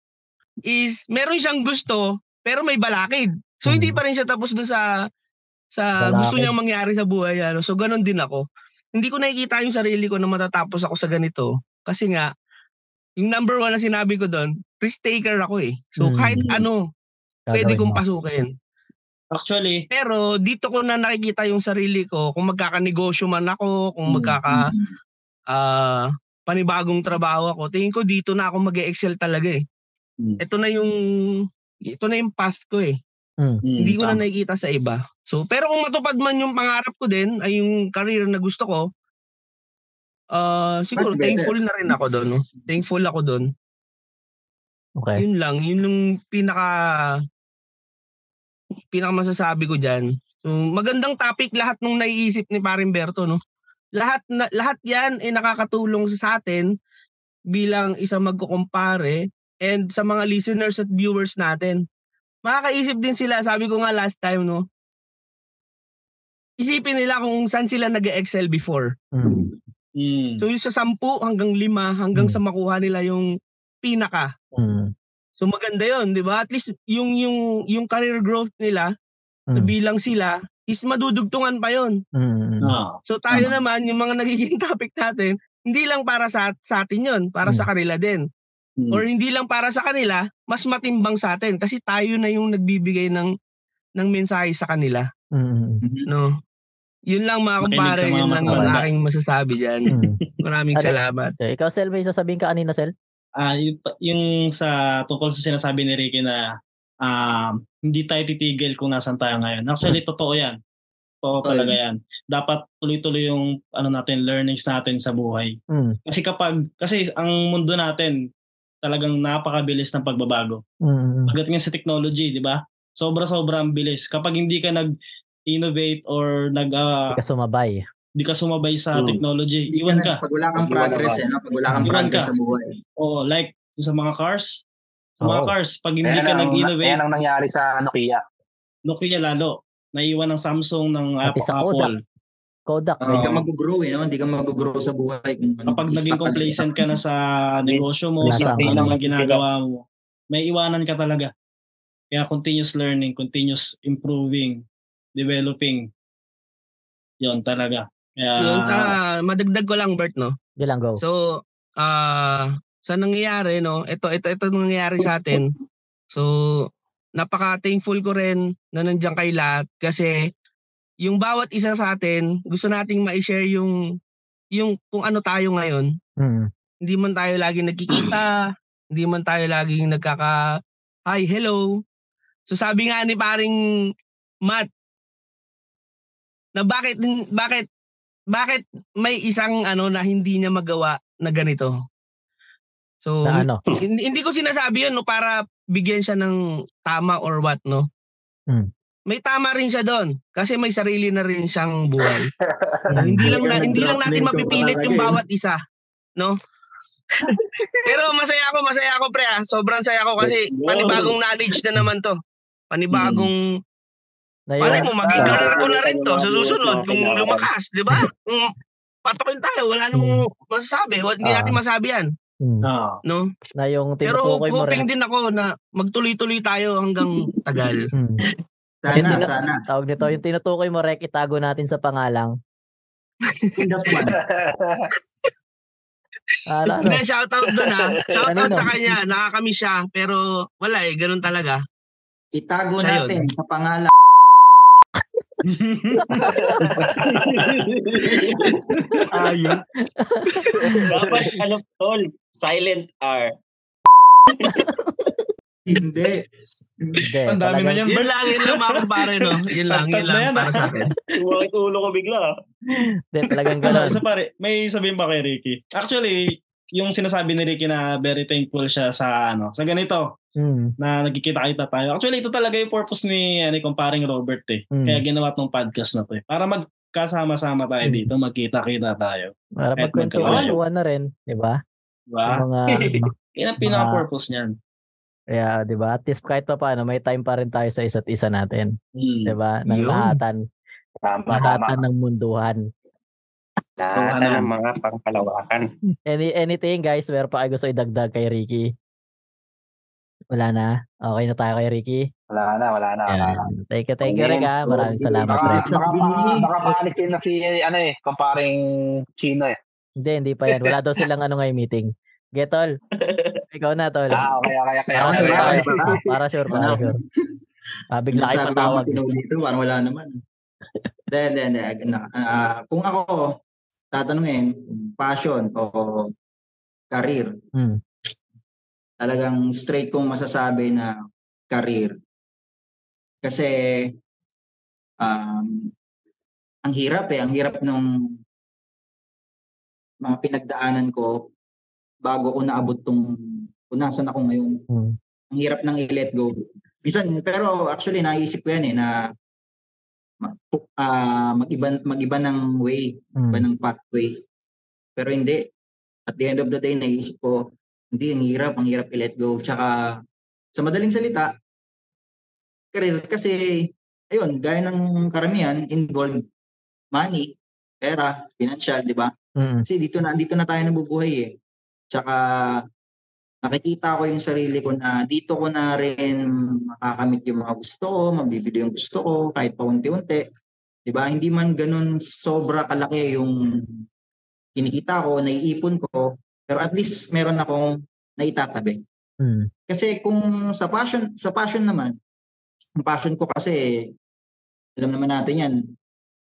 is meron siyang gusto pero may balakid. So hindi Mm. pa rin siya tapos dun sa sa Balakid. gusto niyang mangyari sa buhay ano. So ganun din ako. Hindi ko nakikita yung sarili ko na matatapos ako sa ganito kasi nga yung number one na sinabi ko doon, risk taker ako eh. So Mm. kahit ano, pwede Gagawin kong mo. pasukin. Actually, Pero dito ko na nakikita yung sarili ko kung magkakanegosyo man ako, kung Mm, magkaka ah, panibagong trabaho ako, tingin ko dito na ako mag-excel talaga eh. Mm. Ito na yung ito na yung path ko eh. Mm. Hindi ko na nakikita sa iba. So, pero kung matupad man yung pangarap ko din, ay yung career na gusto ko, ah siguro thankful na rin ako doon. No? Thankful ako doon. Okay. Yun lang, yun yung pinaka pinaka masasabi ko diyan. So, magandang topic lahat nung naiisip ni Paring Berto, no. Lahat na, lahat 'yan ay nakakatulong sa atin bilang isang magkukumpare and sa mga listeners at viewers natin. Makakaisip din sila, sabi ko nga last time, no. Isipin nila kung saan sila nag-excel before. Mm. Mm. So yung sa 10 hanggang 5 hanggang Hmm. sa makuha nila yung pinaka. Mm. So maganda 'yon, 'di ba? At least yung yung yung career growth nila Mm. bilang sila is madudugtungan pa 'yon. Mm. Ah, So tayo Tama. naman yung mga nagiging topic natin, hindi lang para sa sa atin 'yon, para Mm. sa kanila din. mm. Or hindi lang para sa kanila, mas matimbang sa atin kasi tayo na yung nagbibigay ng ng mensahe sa kanila, Mm. no? Yun lang mga kumpare, sa mga yun lang yung matanda. aking masasabi diyan. Mm. Maraming salamat. So, ikaw, Sel, may sasabihin ka kanina, Sel? Ah, yung, yung sa tungkol sa sinasabi ni Ricky na um, hindi tayo titigil kung nasan tayo ngayon. Actually, totoo yan. Totoo Totoo talaga yan. Dapat tuloy-tuloy yung ano natin, learnings natin sa buhay. Mm. Kasi kapag, kasi ang mundo natin, talagang napakabilis ng pagbabago. Mm. Pagdating sa technology, di ba? Sobra-sobra ang bilis. Kapag hindi ka nag-innovate or nag, Hindi ka sumabay. di ka sumabay sa Hmm. technology, Hindi iwan na- ka. Pag wala kang progress, eh, no? pag wala kang progress ka. sa buhay. Oo, like sa mga cars. Sa mga Oo. cars, pag hindi Ayan ka ang, nag-innovate, ayan ang nangyari sa Nokia. Nokia lalo. Naiwan ng Samsung, ng Pati Apple. sa Kodak. Apple. Kodak. Hindi ka mag-grow eh, no? Hindi ka mag-grow sa buhay. Kapag naging complacent ka na sa negosyo mo, sa saan lang ginagawa mo, may iwanan ka talaga. Kaya continuous learning, continuous improving, developing. Yon talaga. Kaya, Yun, ah, madagdag ko lang, Bert, no? Di lang go. So, ah sa nangyayari, no? Ito, ito, ito nangyayari sa atin. So, napaka-thankful ko rin na nandiyan kay lahat kasi yung bawat isa sa atin, gusto nating ma-share yung yung kung ano tayo ngayon. Mm. Hindi man tayo laging nagkikita, hindi man tayo laging nagkaka hi, hello. So sabi nga ni paring Matt na bakit bakit bakit may isang ano na hindi niya magawa na ganito. So Na ano? hindi, hindi ko sinasabi yun no para bigyan siya ng tama or what no. Hmm. May tama rin siya doon kasi may sarili na rin siyang buhay. No, hindi lang na, hindi lang natin mapipilit yung bawat isa, no? Pero masaya ako, masaya ako pre ah. Sobrang saya ako kasi panibagong knowledge na naman to. Panibagong Na Malay yung, mo, maging ah, career ko na rin to sa susunod kung lumakas, di ba? Kung patukin tayo, wala namang masasabi. Wal- Hindi Ah. natin masabi yan, ah, no? na yung Pero tinutukoy mo hoping rin. din ako na magtuloy-tuloy tayo hanggang tagal. Mm. Sana, na- sana. Tawag nito, yung tinutukoy mo, Rek, itago natin sa pangalang. Just one. Ala? Hindi, shoutout doon ha. Shoutout Kanino? sa kanya, nakakamiss siya. Pero wala eh, ganun talaga. Itago Siya yun. natin sa pangalan. Ayun. Dapat ano tol, silent R. Hindi. Hindi. Ang dami na yan, Yun lang, yun lang mga kumpare, no? Yun lang, yun lang yan, para ah. sa akin. Sumakit ulo ko bigla. Hindi, talagang Ano, ganun. isa pare, may sabihin ba kay Ricky? Actually, yung sinasabi ni Ricky na very thankful siya sa ano, sa ganito Mm. na nagkikita-kita tayo. Actually, ito talaga yung purpose ni ano, kumparing Robert eh. Mm. Kaya ginawa tong podcast na to eh. Para magkasama-sama tayo Mm. dito, magkita-kita tayo. Para magkalayo. na rin, di ba? Diba? Yung mga, ang pinaka-purpose niyan. kaya, di ba? At least kahit pa paano, may time pa rin tayo sa isa't isa natin. Mm. Di ba? Ng Yun. lahatan. Tama, tama. Lahatan ng munduhan. Lahat Ano? ng mga pangkalawakan. Any, anything guys, meron pa kayo gusto idagdag kay Ricky? Wala na? Okay na tayo kay Ricky? Wala na, wala na, wala na. Thank you, thank you, Rick. Maraming salamat, Baka, baka, baka, baka paalisin na si, ano eh, kumparing Chino eh. Hindi, hindi pa yan. Wala daw silang ano ngayon meeting. Getol. Ikaw na, Tol. Ah, okay, okay, okay. Para. Ano ba? Para sure, para sure. Ah, bigla kayo patawag. dito, parang wala naman. Then, then, then, ah, kung ako, tatanungin, passion o career, Hmm. Talagang straight kong masasabi na career. Kasi, um, ang hirap eh, ang hirap nung mga pinagdaanan ko bago ko naabot tong kung nasan ako ngayon. Hmm. Ang hirap nang i-let go. Minsan, pero actually naisip ko yan eh na ah, mag-iba, mag-iba ng way, Hmm. iba ng pathway. Pero hindi. At the end of the day, naisip ko, hindi, ang hirap, ang hirap i-let go. Tsaka, sa madaling salita, career, kasi, ayun, gaya ng karamihan, involved money, pera, financial, di ba? Mm. Kasi dito na dito na tayo nabubuhay eh. Tsaka nakikita ko yung sarili ko na dito ko na rin makakamit yung mga gusto ko, mabibili yung gusto ko kahit pa unti-unti. 'Di ba? Hindi man ganun sobra kalaki yung kinikita ko, naiipon ko, pero at least meron akong naitatabi. Mm. Kasi kung sa passion, sa passion naman, ang passion ko kasi alam naman natin 'yan.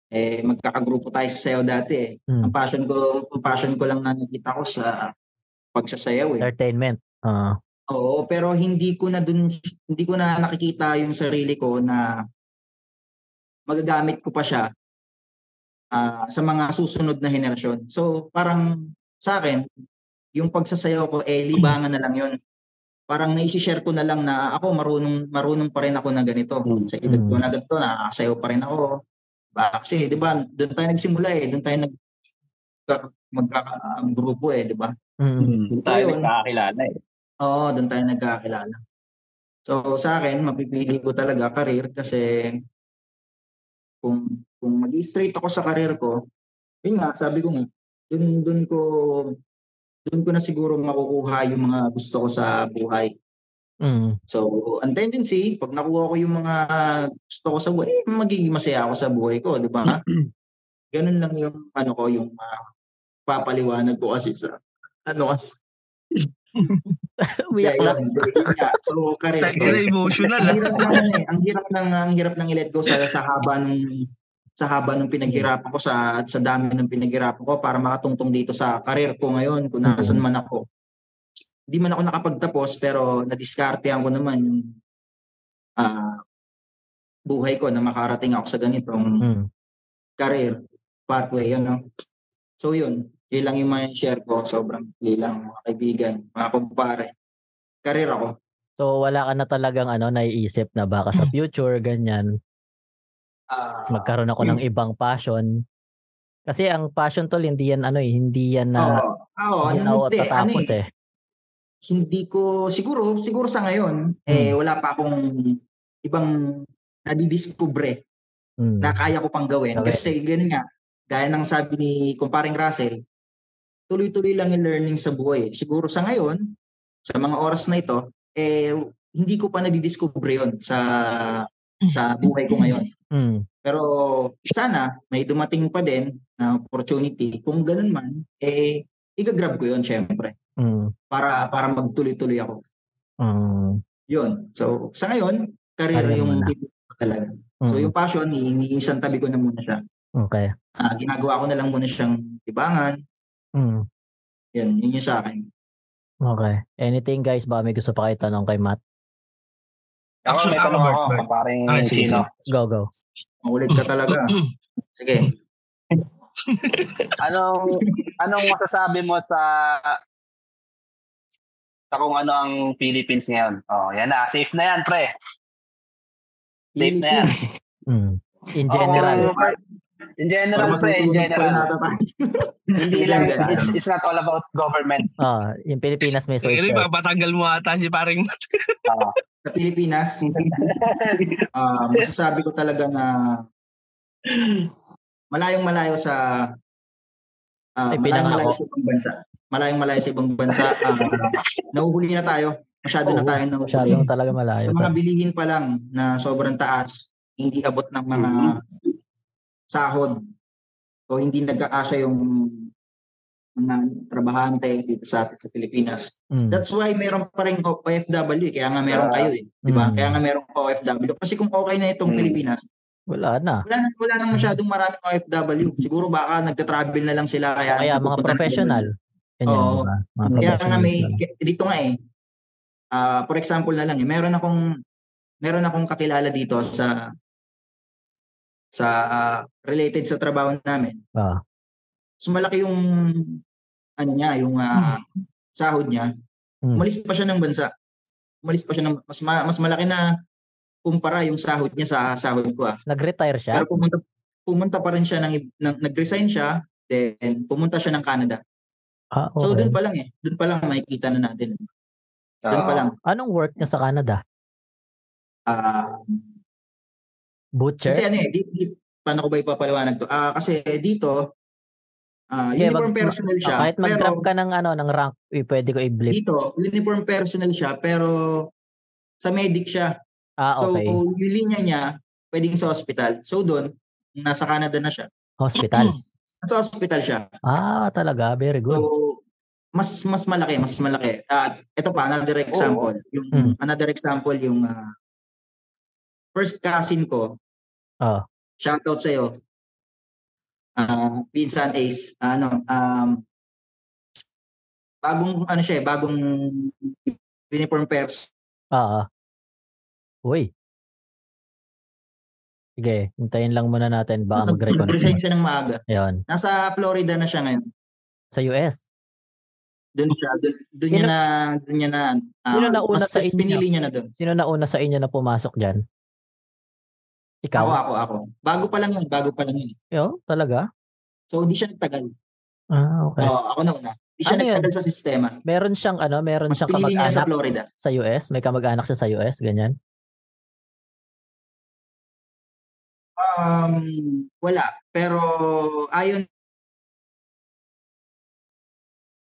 Eh magkakagrupo tayo sa sayaw dati eh. Mm. Ang passion ko, ang passion ko lang na nakita ko sa pagsasayaw eh. Entertainment. Ah. Oo, pero hindi ko na dun hindi ko na nakikita yung sarili ko na magagamit ko pa siya ah, sa mga susunod na henerasyon. So, parang sa akin, yung pagsasayaw ko eh libangan na lang 'yon. Parang na-share ko na lang na ako marunong marunong pa rin ako na ganito. Mm. Sa edad ko Mm. na ganito, nakakasayaw pa rin ako. Ba, kasi 'di ba, doon tayo nagsimula eh, doon tayo nag magkaka-grupo eh, 'di ba? Mm. Doon tayo nagkakakilala eh. Oo, doon tayo nagkakilala. So sa akin, mapipili ko talaga career kasi kung kung mag-straight ako sa career ko, yun nga, sabi ko nga, dun, dun ko dun ko na siguro makukuha yung mga gusto ko sa buhay. Mm. So, ang tendency, pag nakuha ko yung mga gusto ko sa buhay, eh, magiging masaya ako sa buhay ko, di ba? Ganun lang yung ano ko, yung uh, papaliwanag ko kasi sa ano kasi. Umiyak Yeah, lang. nga. So, ko. na emotional ang hirap ng eh, ang hirap ng ang hirap ng i-let go sa sa haba ng sa haba ng pinaghirapan ko sa sa dami ng pinaghirapan ko para makatungtong dito sa career ko ngayon kung nasan man ako. Hindi man ako nakapagtapos pero nadiskartehan ko naman yung ah, buhay ko na makarating ako sa ganitong Mm. career pathway yun no. So yun, yun lang yung mga share ko sobrang lang mga kaibigan, mga kumpare. Career ako. So wala ka na talagang ano naiisip na baka sa future ganyan Ah, magkaroon ako ng ibang passion. Kasi ang passion tol hindi yan ano eh, hindi yan na. Oo, hindi ano, hindi, ano tatapos eh, eh. Hindi ko, siguro, siguro sa ngayon, eh, wala pa akong ibang nadidiscover Mm. na kaya ko pang gawin. Okay. Kasi ganun nga, gaya ng sabi ni kumparing Russell, tuloy-tuloy lang yung learning sa buhay. Siguro sa ngayon, sa mga oras na ito, eh, hindi ko pa nadidiscover yun sa sa buhay ko ngayon. Mm. Pero sana may dumating pa din na opportunity. Kung ganun man, eh, igagrab ko yun syempre Mm. para para magtuloy-tuloy ako. Mm. Yun. So, sa ngayon, career Career yung talaga. So, Mm. yung passion, iniisang tabi ko na muna siya. Okay. Ah, ginagawa ko na lang muna siyang tibangan. Mm. Yan, yun yung sa akin. Okay. Anything guys, ba may gusto pa kayo tanong kay Matt? Ako, may tanong ako, Bert. kumparing Ah, sige, Chino. Go, go. Makulit ka talaga. Sige. Anong, anong masasabi mo sa sa kung ano ang Philippines ngayon? Oh, yan na. Safe na yan, pre. Safe na yan. Mm. In general. Oh, general, pre. In general. Hindi lang, it's, it's not all about government. Ah, yung Pilipinas may So, safe yun, search. papatanggal mo ata si paring Oh. Sa Pilipinas, ah, masasabi ko talaga na malayong malayo sa ah, Ay, malayong malayo sa ibang bansa. Malayong malayo sa ibang bansa. Ah, nahuhuli na tayo. Masyado na Oo, tayo nahuhuli. Masyadong talaga malayo. Yung mga bilihin pa lang na sobrang taas, hindi abot ng mga sahod. O hindi nagkakasya yung mga trabahante dito sa atin sa Pilipinas. Mm. That's why meron pa rin OFW, eh. kaya nga meron kayo eh. Di ba? Mm. Kaya nga meron pa OFW. Kasi kung okay na itong Mm. Pilipinas, Wala na. wala na, wala nang masyadong maraming OFW. Siguro baka nagta-travel na lang sila kaya Kaya mga professional. Ganyan, Oo. Mga kaya nga may dito nga eh. ah for example na lang eh, meron akong meron akong kakilala dito sa sa ah, related sa trabaho namin. Ah. So malaki yung ano niya, yung ah, sahod niya. Hmm. Umalis pa siya ng bansa. Umalis pa siya ng mas ma- mas malaki na kumpara yung sahod niya sa sahod ko ah. Nag-retire siya? Pero pumunta pumunta pa rin siya ng, ng nag-resign siya, then pumunta siya ng Canada. Ah, So okay. doon pa lang eh. Doon pa lang makikita na natin. Doon pa Oo. lang. Anong work niya sa Canada? Ah, Butcher? kasi ano eh, di, di, paano ko ba ipapaliwanag to? Ah, kasi dito, ah, Okay, uniform mag- personnel siya. Ah, kahit pero mag-grab ka ng ano ng rank, eh, pwede ko i-blip. dito, uniform personnel siya, pero sa medic siya. Ah, So, okay. yung linya niya, pwedeng sa hospital. So, doon, nasa Canada na siya. Hospital. Nasa hospital siya. Ah, talaga. Very good. So, mas mas malaki, mas malaki. At ito pa, another example. Yung, Mm. Another example, yung ah, first cousin ko, Ah. shoutout sa'yo, uh, Pinsan Ace, ano, um, bagong, ano siya eh, bagong uniform pairs. Ah, ah. Uy. Sige, hintayin lang muna natin. Baka mag-reconnect. Nag-resign siya ng maaga. Ayun. Nasa Florida na siya ngayon. Sa US. Doon siya, doon, niya na, doon niya na, ah, Sino nauna mas, sa inyo? pinili niya na doon. Sino na una sa inyo na pumasok dyan? Ikaw? Ako, ako, ako. Bago pa lang yun, bago pa lang yun. Yo, talaga? So, di siya nagtagal. Ah, okay. Oo, ako na una. Di siya Ano yun? nagtagal sa sistema. Meron siyang ano, meron Mas siyang niya sa kamag-anak Florida. sa US? May kamag-anak siya sa US? Ganyan? Um, wala. Pero ayon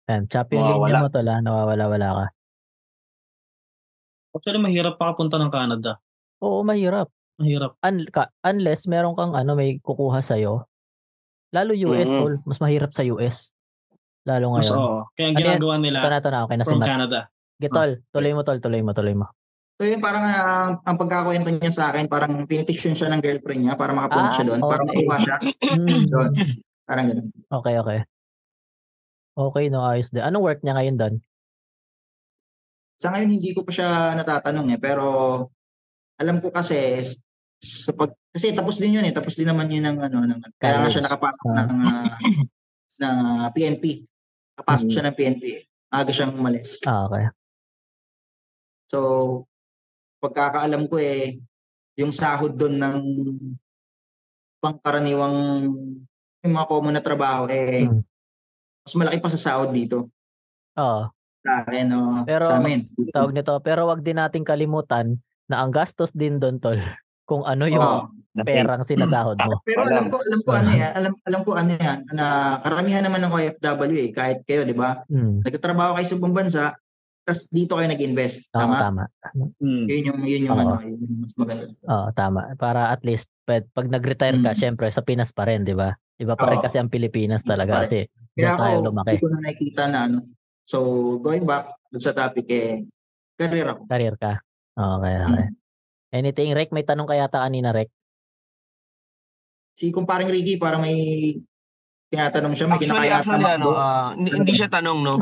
Yan, chop yung Nawawala. linya mo tol ha. Nawawala-wala ka. Actually, mahirap pakapunta ng Canada. Oo, mahirap. Mahirap. Un- ka- unless meron kang ano, may kukuha sa'yo. Lalo US, Mhm. tol. Mas mahirap sa US. Lalo Mas ngayon. oo. Kaya ang Ano ginagawa nila Ito na, ito na. Okay na si from Matt. Canada. Gitol, tuloy mo, tol. Tuloy mo, tuloy mo. So yun, parang ah, ang pagkakwento niya sa akin, parang pinitisyon siya ng girlfriend niya para makapunta Ah, siya doon, para okay. makuha siya. Doon. Parang gano'n. Okay, okay. Okay, no, ayos din. Anong work niya ngayon doon? Sa ngayon, hindi ko pa siya natatanong eh, pero alam ko kasi, sa pag, kasi tapos din yun eh, tapos din naman yun ng ano, ng, kaya nga siya nakapasok ng, ah, ng ah, PNP. Nakapasok Hmm. siya ng PNP. Aga siyang umalis. Ah, okay. So, pagkakaalam ko eh, yung sahod doon ng pangkaraniwang yung mga common na trabaho eh, Hmm. mas malaki pa sa sahod dito. Oo. Sa akin, o Pero, sa amin. Tawag nito. Pero wag din nating kalimutan na ang gastos din doon, tol. Kung ano yung Oo. perang sinasahod mo. Pero alam ko, alam ko ano yan, alam, alam ko ano yan, na karamihan naman ng OFW eh, kahit kayo, di ba? Hmm. Nagtatrabaho kayo sa ibang bansa, tapos dito kayo nag-invest. Tama, Tama? tama. Hmm. Yun yung, yun yung Oo. ano, yun yung mas maganda. Oo, tama. Para at least, pag, pag nag-retire ka, Mm. syempre, sa Pinas pa rin, di ba? Iba pa rin Oo. kasi ang Pilipinas talaga kasi Kaya tayo ako, lumaki. ko na nakikita na ano. So, going back dun sa topic eh, career ako. career ka. Okay, okay. Hmm. Anything, Rek? May tanong kaya ta kanina, Rek? Si kumparing Ricky, para may tinatanong siya, may Actually, kinakaya actually, ano, ah, hindi, hindi siya tanong, no?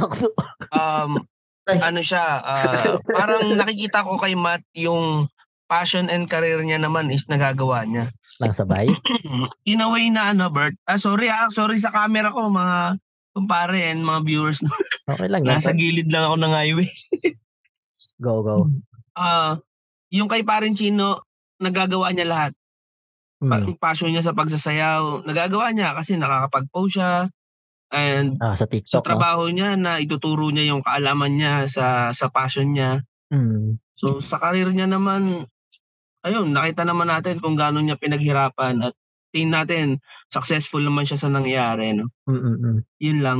Um, ano siya, ah, parang nakikita ko kay Matt yung passion and career niya naman is nagagawa niya. Lang sabay? In a way na ano, Bert. Ah, sorry ah, sorry sa camera ko, mga kumpare and mga viewers. Okay lang yan. Nasa gilid lang ako ng highway. Go, go. Ah, yung kay Parin Chino, nagagawa niya lahat. Hmm. passion niya sa pagsasayaw, nagagawa niya kasi nakakapag-post siya. And Ah, sa sa TikTok, no? trabaho niya na ituturo niya yung kaalaman niya sa sa passion niya. Hmm. So sa career niya naman, ayun, nakita naman natin kung gaano niya pinaghirapan at tingin natin successful naman siya sa nangyari, no? Mm, mm, mm. Yun lang.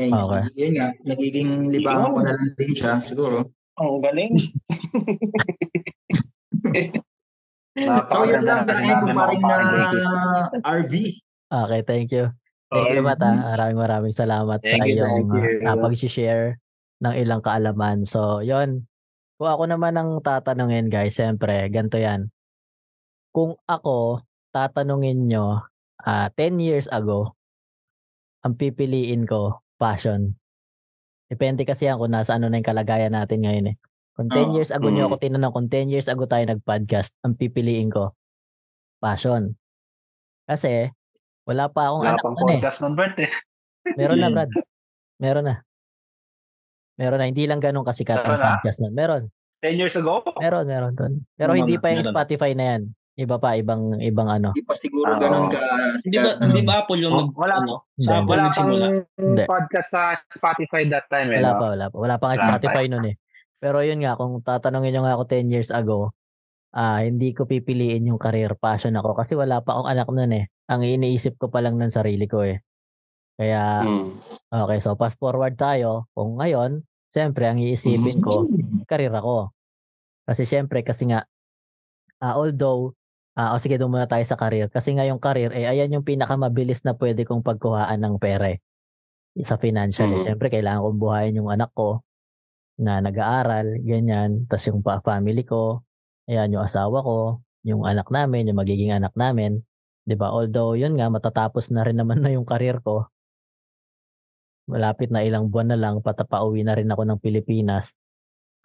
Eh, Okay. Yun nga, nagiging libangan ko na lang din siya, siguro. Ang galing. So, yun lang sa akin, kumparing na Napakaganda RV. Okay, thank you. Thank you, Mata. Maraming maraming salamat sa Thank you, iyong thank you. uh, pag-share ng ilang kaalaman. So, yon Kung ako naman ang tatanungin, guys, siyempre, ganito yan. Kung ako, tatanungin nyo, ah 10 years ago, ang pipiliin ko, passion. Depende kasi yan kung nasa ano na yung kalagayan natin ngayon eh. Kung 10 Oo. years ago nyo Mm. ako tinanong, kung 10 years ago tayo nag-podcast, ang pipiliin ko, passion. Kasi, wala pa akong Wala anak pang nun eh. podcast ng Bert eh. Meron na. Brad. Meron na. Meron na. Hindi lang ganun kasikat ang podcast nun. Meron. 10 years ago? Meron, meron doon. Pero Meron hindi na, pa yung meron. Spotify na yan. Iba pa, ibang ibang ano. Hindi pa siguro Oo. ganun ka. Hindi ba, sikat. hindi ba Apple yung Oh, wala. ano, Hindi, sa hindi. Apple Wala pang? Hindi. podcast sa Spotify that time eh. Wala no? pa, wala pa. Wala pa nga Wala pa Spotify nun eh. Pero yun nga, kung tatanungin nyo nga ako 10 years ago, ah hindi ko pipiliin yung career passion ako kasi wala pa akong anak nun eh. Ang iniisip ko pa lang ng sarili ko eh. Kaya, okay, so fast forward tayo. Kung ngayon, siyempre, ang iisipin ko, career ako. Kasi siyempre, kasi nga, ah, although, ah, o sige, doon muna tayo sa career. Kasi nga yung career, eh, ayan yung pinakamabilis na pwede kong pagkuhaan ng pera eh. Sa financial. eh. Mhm. Siyempre, kailangan kong buhayin yung anak ko na nag-aaral, ganyan. Tapos yung family ko, ayan, yung asawa ko, yung anak namin, yung magiging anak namin. 'Di ba Although, yun nga, matatapos na rin naman na yung career ko. Malapit na ilang buwan na lang, patapauwi na rin ako ng Pilipinas.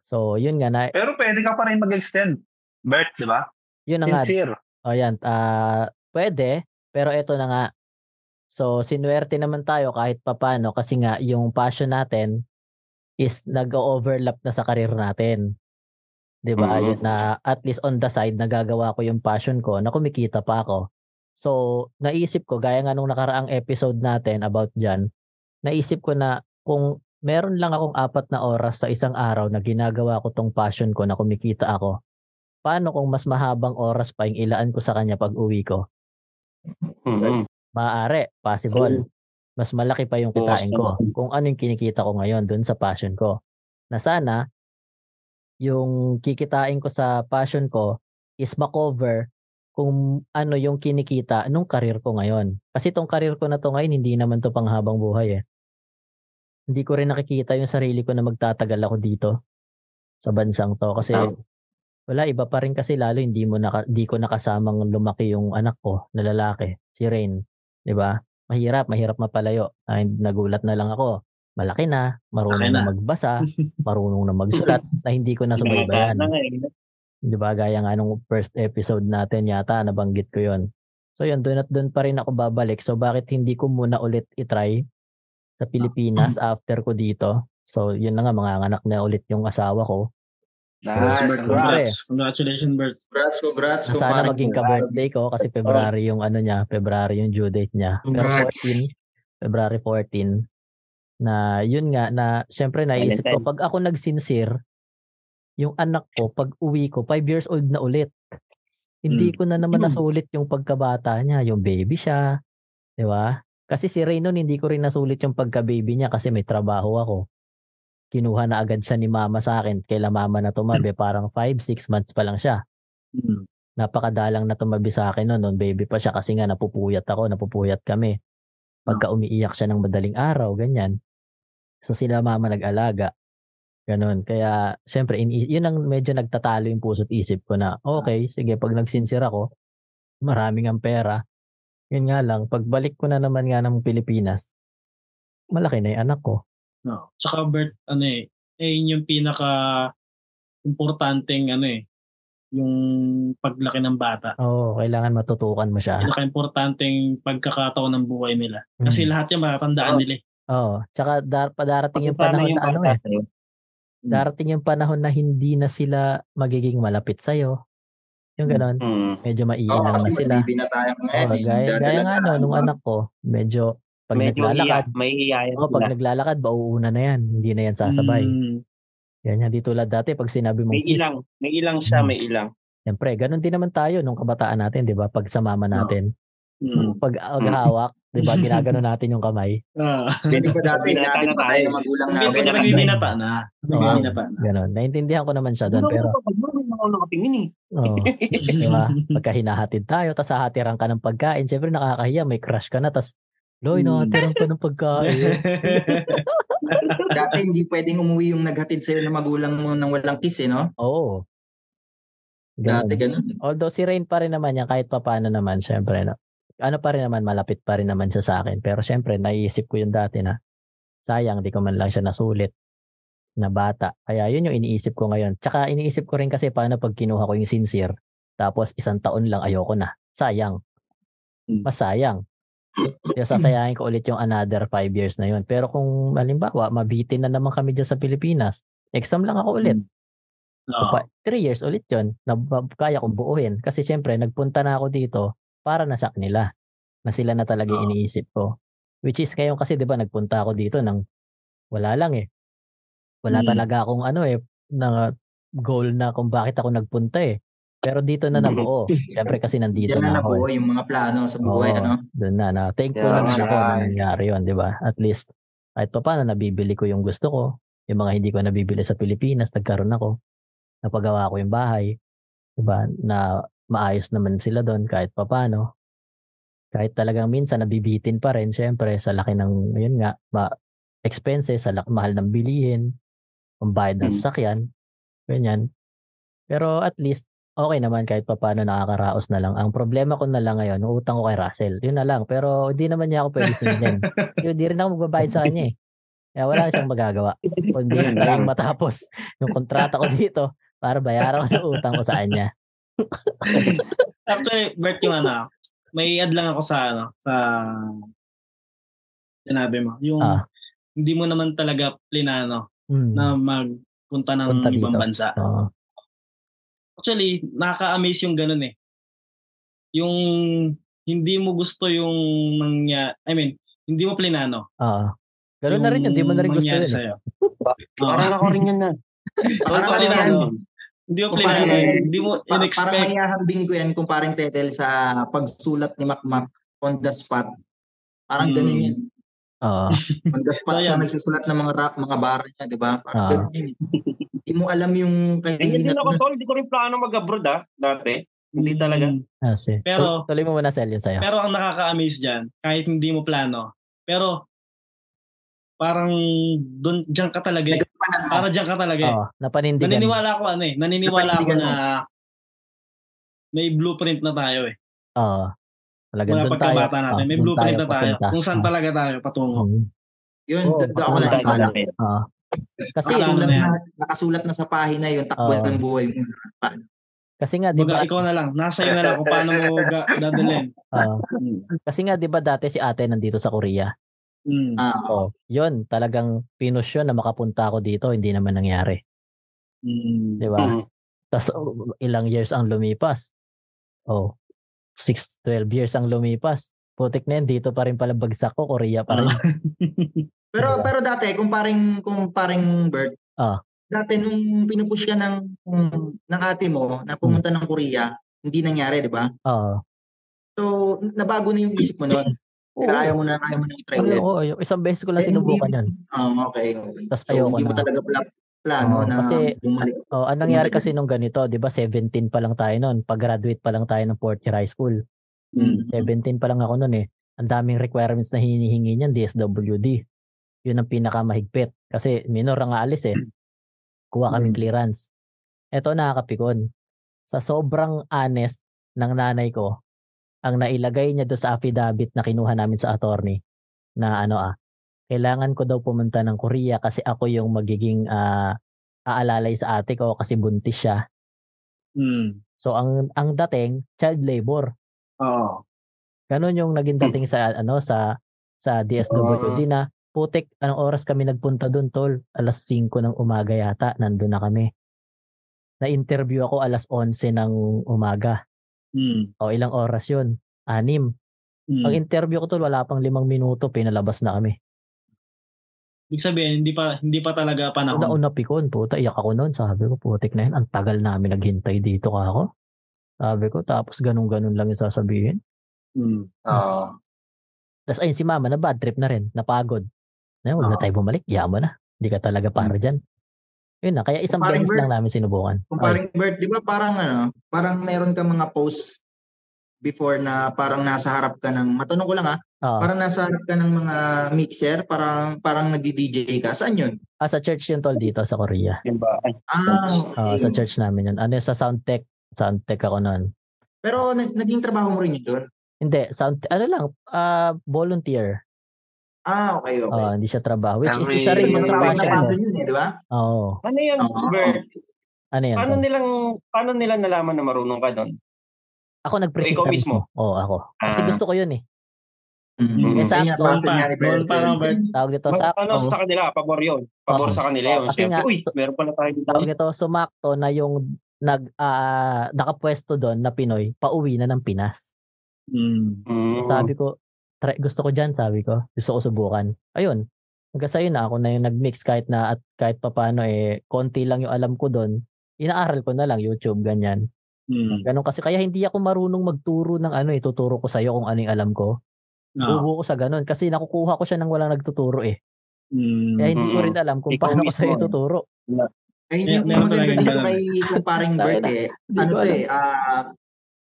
So, yun nga, na, Pero pwede ka pa rin mag-extend. Bert, di ba? yun na nga, Sincere. O yan, ah pwede, pero eto na nga. So, sinuwerte naman tayo kahit papano kasi nga yung passion natin is nag-overlap na sa career natin. 'Di ba? Mhm. Yun na at least on the side nagagawa ko yung passion ko na kumikita pa ako. So, naisip ko gaya nga nung nakaraang episode natin about diyan, naisip ko na kung meron lang akong apat na oras sa isang araw na ginagawa ko tong passion ko na kumikita ako, paano kung mas mahabang oras pa yung ilaan ko sa kanya pag uwi ko? Mm-mm. Maaari, possible. Mas malaki pa yung kitain ko. Kung ano yung kinikita ko ngayon dun sa passion ko. Na sana, yung kikitain ko sa passion ko is makover kung ano yung kinikita nung karir ko ngayon. Kasi tong karir ko na to ngayon, hindi naman to panghabang buhay eh. Hindi ko rin nakikita yung sarili ko na magtatagal ako dito sa bansang to. Kasi. Wala, iba pa rin kasi lalo hindi mo naka, di ko nakasamang lumaki yung anak ko na lalaki, si Rain. 'Di ba? Mahirap, mahirap mapalayo. Ay, nagulat na lang ako. Malaki na, marunong na na. magbasa, marunong na magsulat, na hindi ko na subaybayan. Na nga eh. Di ba? Gaya nga nung first episode natin yata, nabanggit ko yon So yun, doon at doon pa rin ako babalik. So bakit hindi ko muna ulit itry sa Pilipinas after ko dito? So yun na nga, mga anak na ulit yung asawa ko. Nice. Bert, Congrats. congrats. Congratulations, Bert. Congrats, congrats. Na sana maging ka-birthday ko kasi February yung ano niya, February yung due date niya. Pero Congrats. 14, February 14, na yun nga, na syempre naisip ko, pag ako nagsincere, yung anak ko, pag uwi ko, 5 years old na ulit. Hindi ko na naman nasulit yung pagkabata niya, yung baby siya, di ba? Kasi si Ray nun, hindi ko rin nasulit yung pagka-baby niya kasi may trabaho ako. Kinuha na agad siya ni mama sa akin. Kaila mama na tumabi, parang 5-6 months pa lang siya Mm. napakadalang na tumabi sa akin noon, noon baby pa siya kasi nga napupuyat ako, napupuyat kami. Pagka umiiyak siya ng madaling araw, ganyan. So sila mama nag-alaga. Ganon. Kaya, syempre, in, yun ang medyo nagtatalo yung puso't isip ko na, okay, sige, pag nagsinsir ako, maraming ang pera. Yun nga lang, pagbalik ko na naman nga ng Pilipinas, malaki na yung anak ko. No. Tsaka Bert, ano eh, eh yun yung pinaka importanteng ano eh, yung paglaki ng bata. Oo, kailangan matutukan mo siya. Pinaka-importanteng pagkakataon ng buhay nila. Kasi Mm. lahat yan matatandaan nila eh. Oo. Tsaka dar- padarating yung panahon yung na ano eh. sa'yo? darating yung panahon na hindi na sila magiging malapit sa'yo. Yung ganon, Mm. medyo Oo, maiilang kasi na sila. baby na tayo ngayon. Oo, eh. gaya, gaya nga no, nung anak ko, medyo pag Medyo naglalakad, iya, may hiyayan oh, pag naglalakad, mauuna na yan. Hindi na yan sasabay. Mm. Yan, hindi tulad dati pag sinabi mong May kiss. ilang. May ilang siya, Mm. may ilang. Siyempre, ganun din naman tayo nung kabataan natin, di ba? Pag sa mama natin. Mm. Pag maghahawak, di ba? Ginagano natin yung kamay. Ah. Hindi pa dati, Binata na tayo. tayo ng magulang Hindi natin. pa nagbibinata na. Nagbibinata na. Ganon. Naintindihan ko naman siya doon. Pero, ko pag ako nakatingin eh. oh, di ba? Pagka hinahatid tayo, tapos hahatiran ka ng pagkain, syempre nakakahiya, may crush ka na, tapos, Loy, Hmm. nakahatiran ka ng pagkain. Dati hindi pwedeng umuwi yung naghatid sa'yo na magulang mo nang walang kiss eh, no? Oo. Ganon. Dati ganun. Although si Rain pa rin naman yan, kahit pa paano naman, syempre, no? ano pa rin naman, malapit pa rin naman siya sa akin. Pero syempre, naiisip ko yung dati na, sayang, di ko man lang siya nasulit na bata. Kaya yun yung iniisip ko ngayon. Tsaka iniisip ko rin kasi paano pag kinuha ko yung sincere, tapos isang taon lang ayoko na. Sayang. Hmm. Kaya sasayangin ko ulit yung another five years na yun. Pero kung halimbawa, mabitin na naman kami dyan sa Pilipinas, exam lang ako ulit. Oo. Pa, three years ulit yun na kaya kong buuhin. Kasi syempre, nagpunta na ako dito para na sa kanila. Na sila na talaga Oo. iniisip ko. Which is ngayon kasi, di ba, nagpunta ako dito ng wala lang eh. Wala Mm. talaga akong ano eh, na goal na kung bakit ako nagpunta eh. Pero dito na nabuo. Syempre kasi nandito Diyan na na ako. nabuo yung mga plano sa buhay, Oo, ano? Doon na, na. Thankful Yeah, naman ako na nangyari yun, di ba? At least, kahit pa paano, nabibili ko yung gusto ko. Yung mga hindi ko nabibili sa Pilipinas, nagkaroon ako. Napagawa ko yung bahay. Di ba? Na maayos naman sila doon kahit pa paano. Kahit talagang minsan nabibitin pa rin, syempre, sa laki ng, yun nga, ma expenses, sa laki, mahal ng bilihin, pambayad ng Mm. sasakyan, ganyan. Pero at least, okay naman kahit pa paano nakakaraos na lang. Ang problema ko na lang ngayon, utang ko kay Russell. Yun na lang. Pero hindi naman niya ako pwede singilin. Hindi rin ako magbabayad sa kanya eh. Kaya wala siyang magagawa. Kundi tayong matapos yung kontrata ko dito para bayaran ko yung utang ko sa kanya. Actually, Bert, yung ano, may add lang ako sa ano, sa sinabi mo. Yung Ah. hindi mo naman talaga plinano Hmm. na magpunta ng Punta dito. ibang bansa. Oo. Actually, nakaka-amaze yung ganun eh. Yung hindi mo gusto yung mangya, I mean, hindi mo plinano. Oo. Ganun na rin yun. Hindi mo na rin gusto yun. eh. sa'yo. Parang ako rin yun na. Parang mo ako rin plinano. yan. Hindi mo Kung plan parang- ano, hindi mo Pa- parang in-expect. maihahambing ko yan kung parang Tetel sa pagsulat ni Makmak on the spot. Parang Hmm. ganun yun. Oo. On the spot So, siya nagsusulat ng mga rap, mga bar niya, di ba? Hindi mo alam yung Eh, Hindi kahinat ako tol, hindi ko rin plano mag-abroad ah, dati. Hindi talaga. Mm. Ah, sige. Pero- Tul- tuloy mo muna sell yun sa'yo. Pero ang nakaka-amaze dyan, kahit hindi mo plano, pero parang dun, dyan ka talaga eh. Para dyan ka talaga eh. Oo, napanindigan. Naniniwala ako ano eh. Naniniwala ako na may blueprint na tayo eh. Oo. Talagang Mula doon tayo. pagkabata natin. May doon blueprint na tayo. papunta. Kung saan talaga tayo patungo. Yun, Oo, doon ako doon. Oo. Kasi, Nakasulat na nakasulat na sa pahina yun, takbuhan Oo. ng buhay mo. kasi nga, di ba, ikaw na lang. Nasa iyo na lang kung paano mo ga- dadalhin. Mm. kasi nga, di ba dati si ate nandito sa Korea? Mm. Ah, Oo. Yun, talagang pinush yun na makapunta ako dito, hindi naman nangyari. Mm. Di ba? Mhm. Tapos ilang years ang lumipas. Oh, 6, 12 years ang lumipas. Putik na yan, dito pa rin pala bagsak ko, Korea pa rin. Pero Diba? pero dati kung paring kung paring Bert, Ah. dati nung pinupush ka ng ng ate mo na pumunta ng Korea, hindi nangyari, di ba? Oo. So, nabago na yung isip mo noon. Oo. Kaya ayaw mo na, ayaw mo na i-try ulit. oo, isang beses ko lang Eh, hindi- sinubukan yan. Ah, okay. Tas So, ayoko hindi mo na. talaga pla- plano Oo, na kasi- bumalik. Oh, ang nangyari kasi nung ganito, 'di ba? 17 pa lang tayo noon. Pag-graduate pa lang tayo ng fourth year high school. Mm. 17 pa lang ako noon eh. Ang daming requirements na hinihingi niyan, DSWD. Yun ang pinakamahigpit. Kasi minor ang aalis eh. Kuha kaming Mm. clearance. Eto nakakapikon. Sa sobrang honest ng nanay ko, ang nailagay niya do sa affidavit na kinuha namin sa attorney na ano ah, kailangan ko daw pumunta ng Korea kasi ako yung magiging ah, aalalay sa ate ko kasi buntis siya. Mm. So ang ang dating child labor. Oo. Ganun yung naging dating sa ano sa sa DSWD na putik anong oras kami nagpunta doon tol? Alas 5 ng umaga yata nandun na kami. Na-interview ako alas 11 ng umaga. Mm. O ilang oras yun? Anim. Mm. Pag interview ko tol wala pang limang minuto pinalabas na kami. Ibig sabihin, hindi pa hindi pa talaga panahon. Una-una pikon, puta, iyak ako noon. Sabi ko, putik na yun. Ang tagal namin naghintay dito ka ako. Sabi ko, tapos ganun-ganun lang yung sasabihin. Mm. Oo. Tapos ayun si mama, na bad trip na rin, napagod. Na huwag na Oo. tayo bumalik, yaman na. Hindi ka talaga para dyan. Yun na, kaya isang beses lang namin sinubukan. Kung paring Bert, di ba parang ano, parang meron ka mga post before na parang nasa harap ka ng, matanong ko lang ah, oo. parang nasa harap ka ng mga mixer, parang parang nagdi-DJ ka. Saan yun? Ah, sa church yun tol dito sa Korea. Yun ba? Ay, Ah, okay. sa church namin yun. Ano yun, sa Soundtech. Soundtech ako noon. Pero nag- naging trabaho mo rin yun doon? Hindi, sound, ano lang, ah volunteer. Ah, okay, okay. Oo, hindi siya trabaho. Which is isa rin yun sa passion passion yun eh, di ba? Oo. Ano yan. Bert? Ano yan? Paano nilang, paano nila nalaman na marunong ka doon? Ako nag-present Ikaw mismo? Oo, ako. Kasi Ah. gusto ko yun eh. Mm. Mm. Yun Sakto. pa. Bert. Tawag dito Mas sa ano sa kanila, pabor yun. Pabor sa kanila yun. Kasi Siyempre, nga, uy, meron pala tayo dito. tawag ito, sumakto na yung nag ah, nakapwesto doon na Pinoy, pauwi na ng Pinas. Mm. Mm. Sabi ko, try, gusto ko diyan, sabi ko. Gusto ko subukan. Ayun. Hanggang sa'yo na ako na yung nag-mix kahit na at kahit papaano eh konti lang yung alam ko doon. Inaaral ko na lang YouTube ganyan. Mm. Ganun kasi kaya hindi ako marunong magturo ng ano eh, tuturo ko sa'yo kung ano yung alam ko. Oo. Bubo ko sa ganun kasi nakukuha ko siya nang walang nagtuturo eh. Mm. Kaya hindi ko Mm. rin alam kung Ikaw paano ko mismo, sa'yo eh. tuturo. Ay, May- yung meron maganda dito kay kumparing Bert eh. Hindi Ano ko to eh, ah,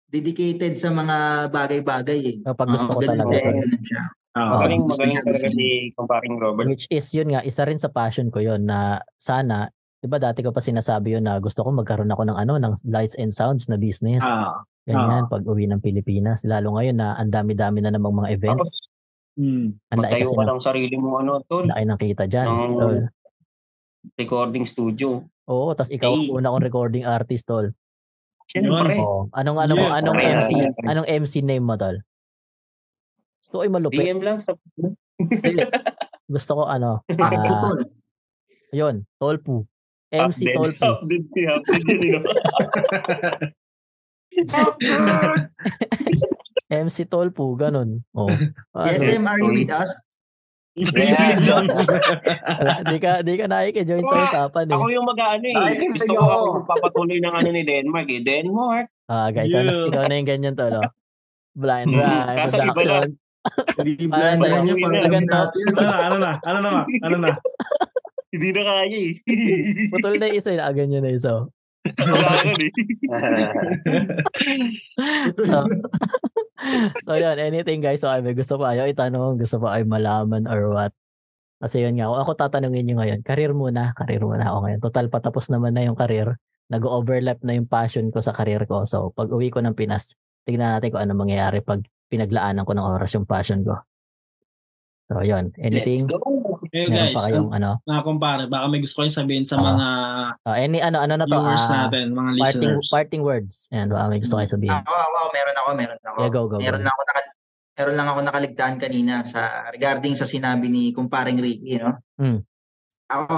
dedicated sa mga bagay-bagay eh. Kapag gusto Oo, ko talaga. siya. Oo. Magaling, gusto magaling talaga gusto si kumparing Robert. Which is yun nga, isa rin sa passion ko yun na sana, di ba dati ko pa sinasabi yun na gusto ko magkaroon ako ng ano, ng lights and sounds na business. Ah. Ganyan, pag uwi ng Pilipinas. Lalo ngayon na ang dami-dami na namang mga events. Tapos, Mm. Ang kasi ka ng, ng sarili mo, ano, tol. laki ng kita ng tol. recording studio. Oo, tas ikaw Hey. una kong recording artist, tol. Siyempre. Oo. Anong, anong, Yeah, anong kaya- MC, anong MC name mo, tol? Gusto ko yung malupit. DM lang sa... Gusto ko ano, Ah. ito? yun, Tolpu. MC Update. Tolpu. Update si Update yun, you know? MC Tolpu, ganun. Oh. Ano? SM, are you with us? Yeah. Di ka, di ka nakiki-join sa usapan eh. Ako yung mag-ano eh. Gusto ko ako. magpapatuloy ng ano ni Denmark eh. Denmark. Ah, guys, ikaw, na, Yeah. ikaw na yung ganyan to, no? Blind Mhm. Ride, Kaso iba production. Hindi blind na niya, ganito. natin. ano na, ano na, ano na, ano na. Hindi na kaya eh. Putol na isa, inaagan nyo na isa. oh. Na eh. So, so yun, anything guys, so may gusto pa kayo itanong, gusto pa kayo malaman or what. Kasi yun nga, ako tatanungin nyo ngayon, career muna, career muna ako ngayon. Total, patapos naman na yung career. Nag-overlap na yung passion ko sa career ko. So, pag uwi ko ng Pinas, tignan natin kung ano mangyayari pag pinaglaanan ko ng oras yung passion ko. So, yun. Anything? Let's go. Hey Meron guys, pa kayong ano? mga kumpare, baka may gusto kayong sabihin sa Ah. mga Uh, any ano, ano na to? viewers Ah, natin, mga parting, listeners. parting words. Ayan, baka may gusto kayo sabihin. Ako, ako, meron ako, meron ako. Yeah, go, go, meron go. lang ako nakal meron lang ako nakaligtaan kanina sa regarding sa sinabi ni kumparing Ricky, no? Mm. Ako,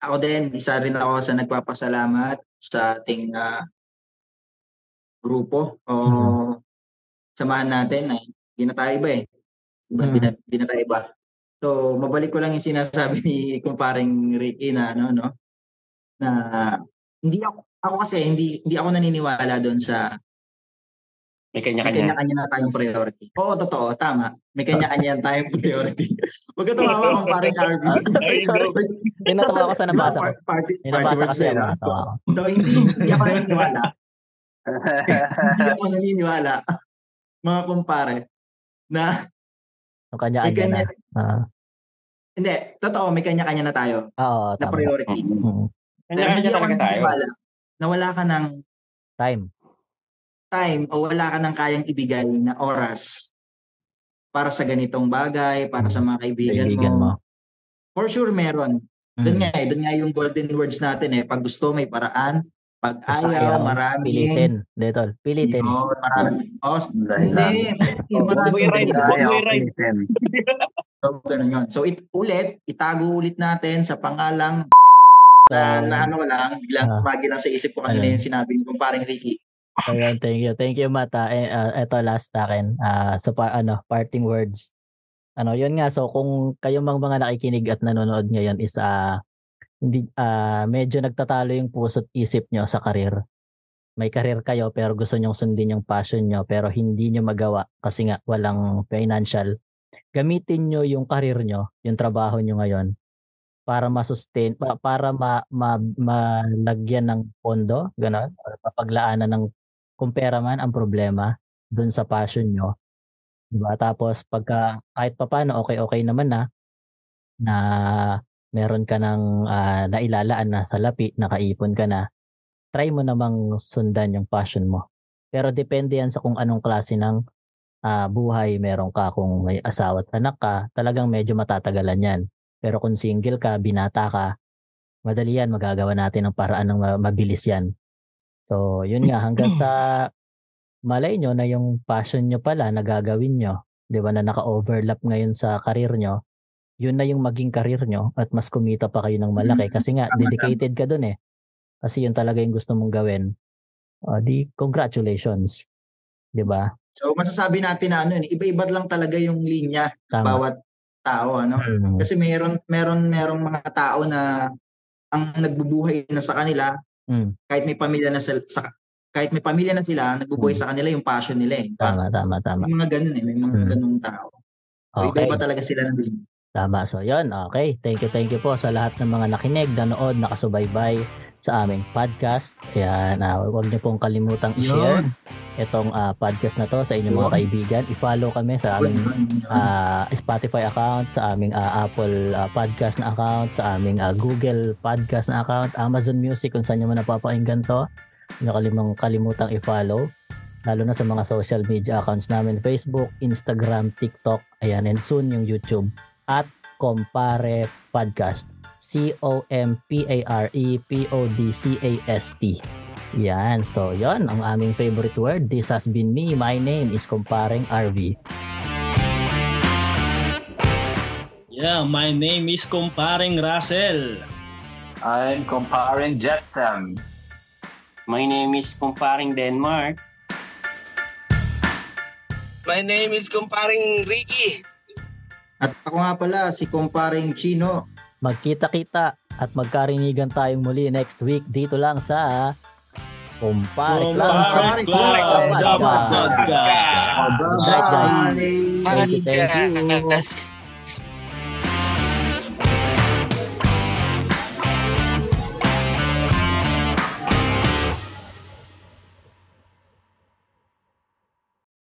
ako din, isa rin ako sa nagpapasalamat sa ating ah, grupo o Mm. samahan natin ay hindi na tayo iba eh. Mm. Hindi na, di na tayo iba. So, mabalik ko lang yung sinasabi ni kumparing Ricky na ano, no? Na hindi ako, ako kasi hindi hindi ako naniniwala doon sa May may kanya-kanya. kanya-kanya na tayong priority. Oo, totoo, tama. May kanya-kanya tayong priority. Huwag ka tumawa kung parang RV. Sorry. May natawa ko sa nabasa ko. Party, party nabasa words kasi na yun. So, hindi, hindi ako naniniwala. hindi ako naniniwala, mga kumpare, na May kanya-kanya na. kanya, Ah, hindi, totoo, may kanya-kanya na tayo Oo, na tama. priority. Mhm. Mm. Hindi Kanya-kanya ako talaga tayo. naniniwala na wala ka ng Time. time o wala ka ng kayang ibigay na oras para sa ganitong bagay, para sa mga kaibigan, Kaibigan mo. mo. For sure meron. Doon Mm. nga eh, doon nga yung golden words natin eh. Pag gusto, may paraan. Pag ayaw, Ayaw, marami. Pilitin. Dito. Pilitin. Marami. Oh, hindi. Oh, Marami. Ganito. boy Ayaw, ride. ulitin. So, ganun yun. So, it, ulit, itago ulit natin sa pangalang na, na ano lang, biglang Ah. magi lang sa isip ko kanina yung sinabi ni kumparing Ricky. Ayun, thank you. Thank you, Mata. Eh, ah, last akin. Ah, sa pa, ano, parting words. Ano, yun nga. So, kung kayo mang mga nakikinig at nanonood ngayon is ah, hindi, ah, medyo nagtatalo yung puso't isip nyo sa karir. May karir kayo pero gusto nyong sundin yung passion nyo pero hindi nyo magawa kasi nga walang financial. Gamitin nyo yung karir nyo, yung trabaho nyo ngayon para ma-sustain, pa- para ma, ma, malagyan ng pondo, gano'n, or papaglaanan ng kung pera man ang problema dun sa passion nyo. Diba? Tapos pagka kahit papaano okay-okay naman na na meron ka ng ah, nailalaan na salapi, nakaipon ka na, try mo namang sundan yung passion mo. Pero depende yan sa kung anong klase ng ah, buhay meron ka. Kung may asawa at anak ka, talagang medyo matatagalan yan. Pero kung single ka, binata ka, madali yan, magagawa natin ng paraan ng ma- mabilis yan. So, yun nga, hanggang sa malay nyo na yung passion nyo pala na gagawin nyo, di ba, na naka-overlap ngayon sa karir nyo, yun na yung maging karir nyo at mas kumita pa kayo ng malaki kasi nga, dedicated ka dun eh. Kasi yun talaga yung gusto mong gawin. O, di, congratulations. Di ba? So, masasabi natin na ano, yun, iba-iba lang talaga yung linya Tama. bawat tao, ano? Mm. Kasi meron meron merong mga tao na ang nagbubuhay na sa kanila Mm. kahit may pamilya na sila, sa, kahit may pamilya na sila, nagbubuhay Mm. sa kanila yung passion nila eh. Tama, tama, tama. May mga ganun eh, may mga Mm. ganung tao. So, Okay. iba-iba talaga sila ng linya. Tama. So, yun. Okay. Thank you, thank you po sa lahat ng mga nakinig, nanood, nakasubaybay sa aming podcast. Ayan, uh, huwag niyo pong kalimutang i-share itong ah, podcast na to sa inyong mga kaibigan. I-follow kami sa aming ah, Spotify account, sa aming ah, Apple ah, podcast na account, sa aming ah, Google podcast na account, Amazon Music kung saan nyo man napapakinggan to. Huwag niyo kalimang kalimutang i-follow. Lalo na sa mga social media accounts namin, Facebook, Instagram, TikTok, ayan, and soon yung YouTube at Compare Podcast. C-O-M-P-A-R-E P-O-D-C-A-S-T. Yan. So, yon ang aming favorite word. This has been me. My name is Comparing RV. Yeah, my name is Comparing Russell. I'm comparing Jetson. My name is Comparing Denmark. My name is Comparing Ricky. At ako nga pala, si Kumparing Chino. Magkita-kita at magkarinigan tayong muli next week dito lang sa Kumpare Club. Kumpare Club, Podcast. Thank you, thank you.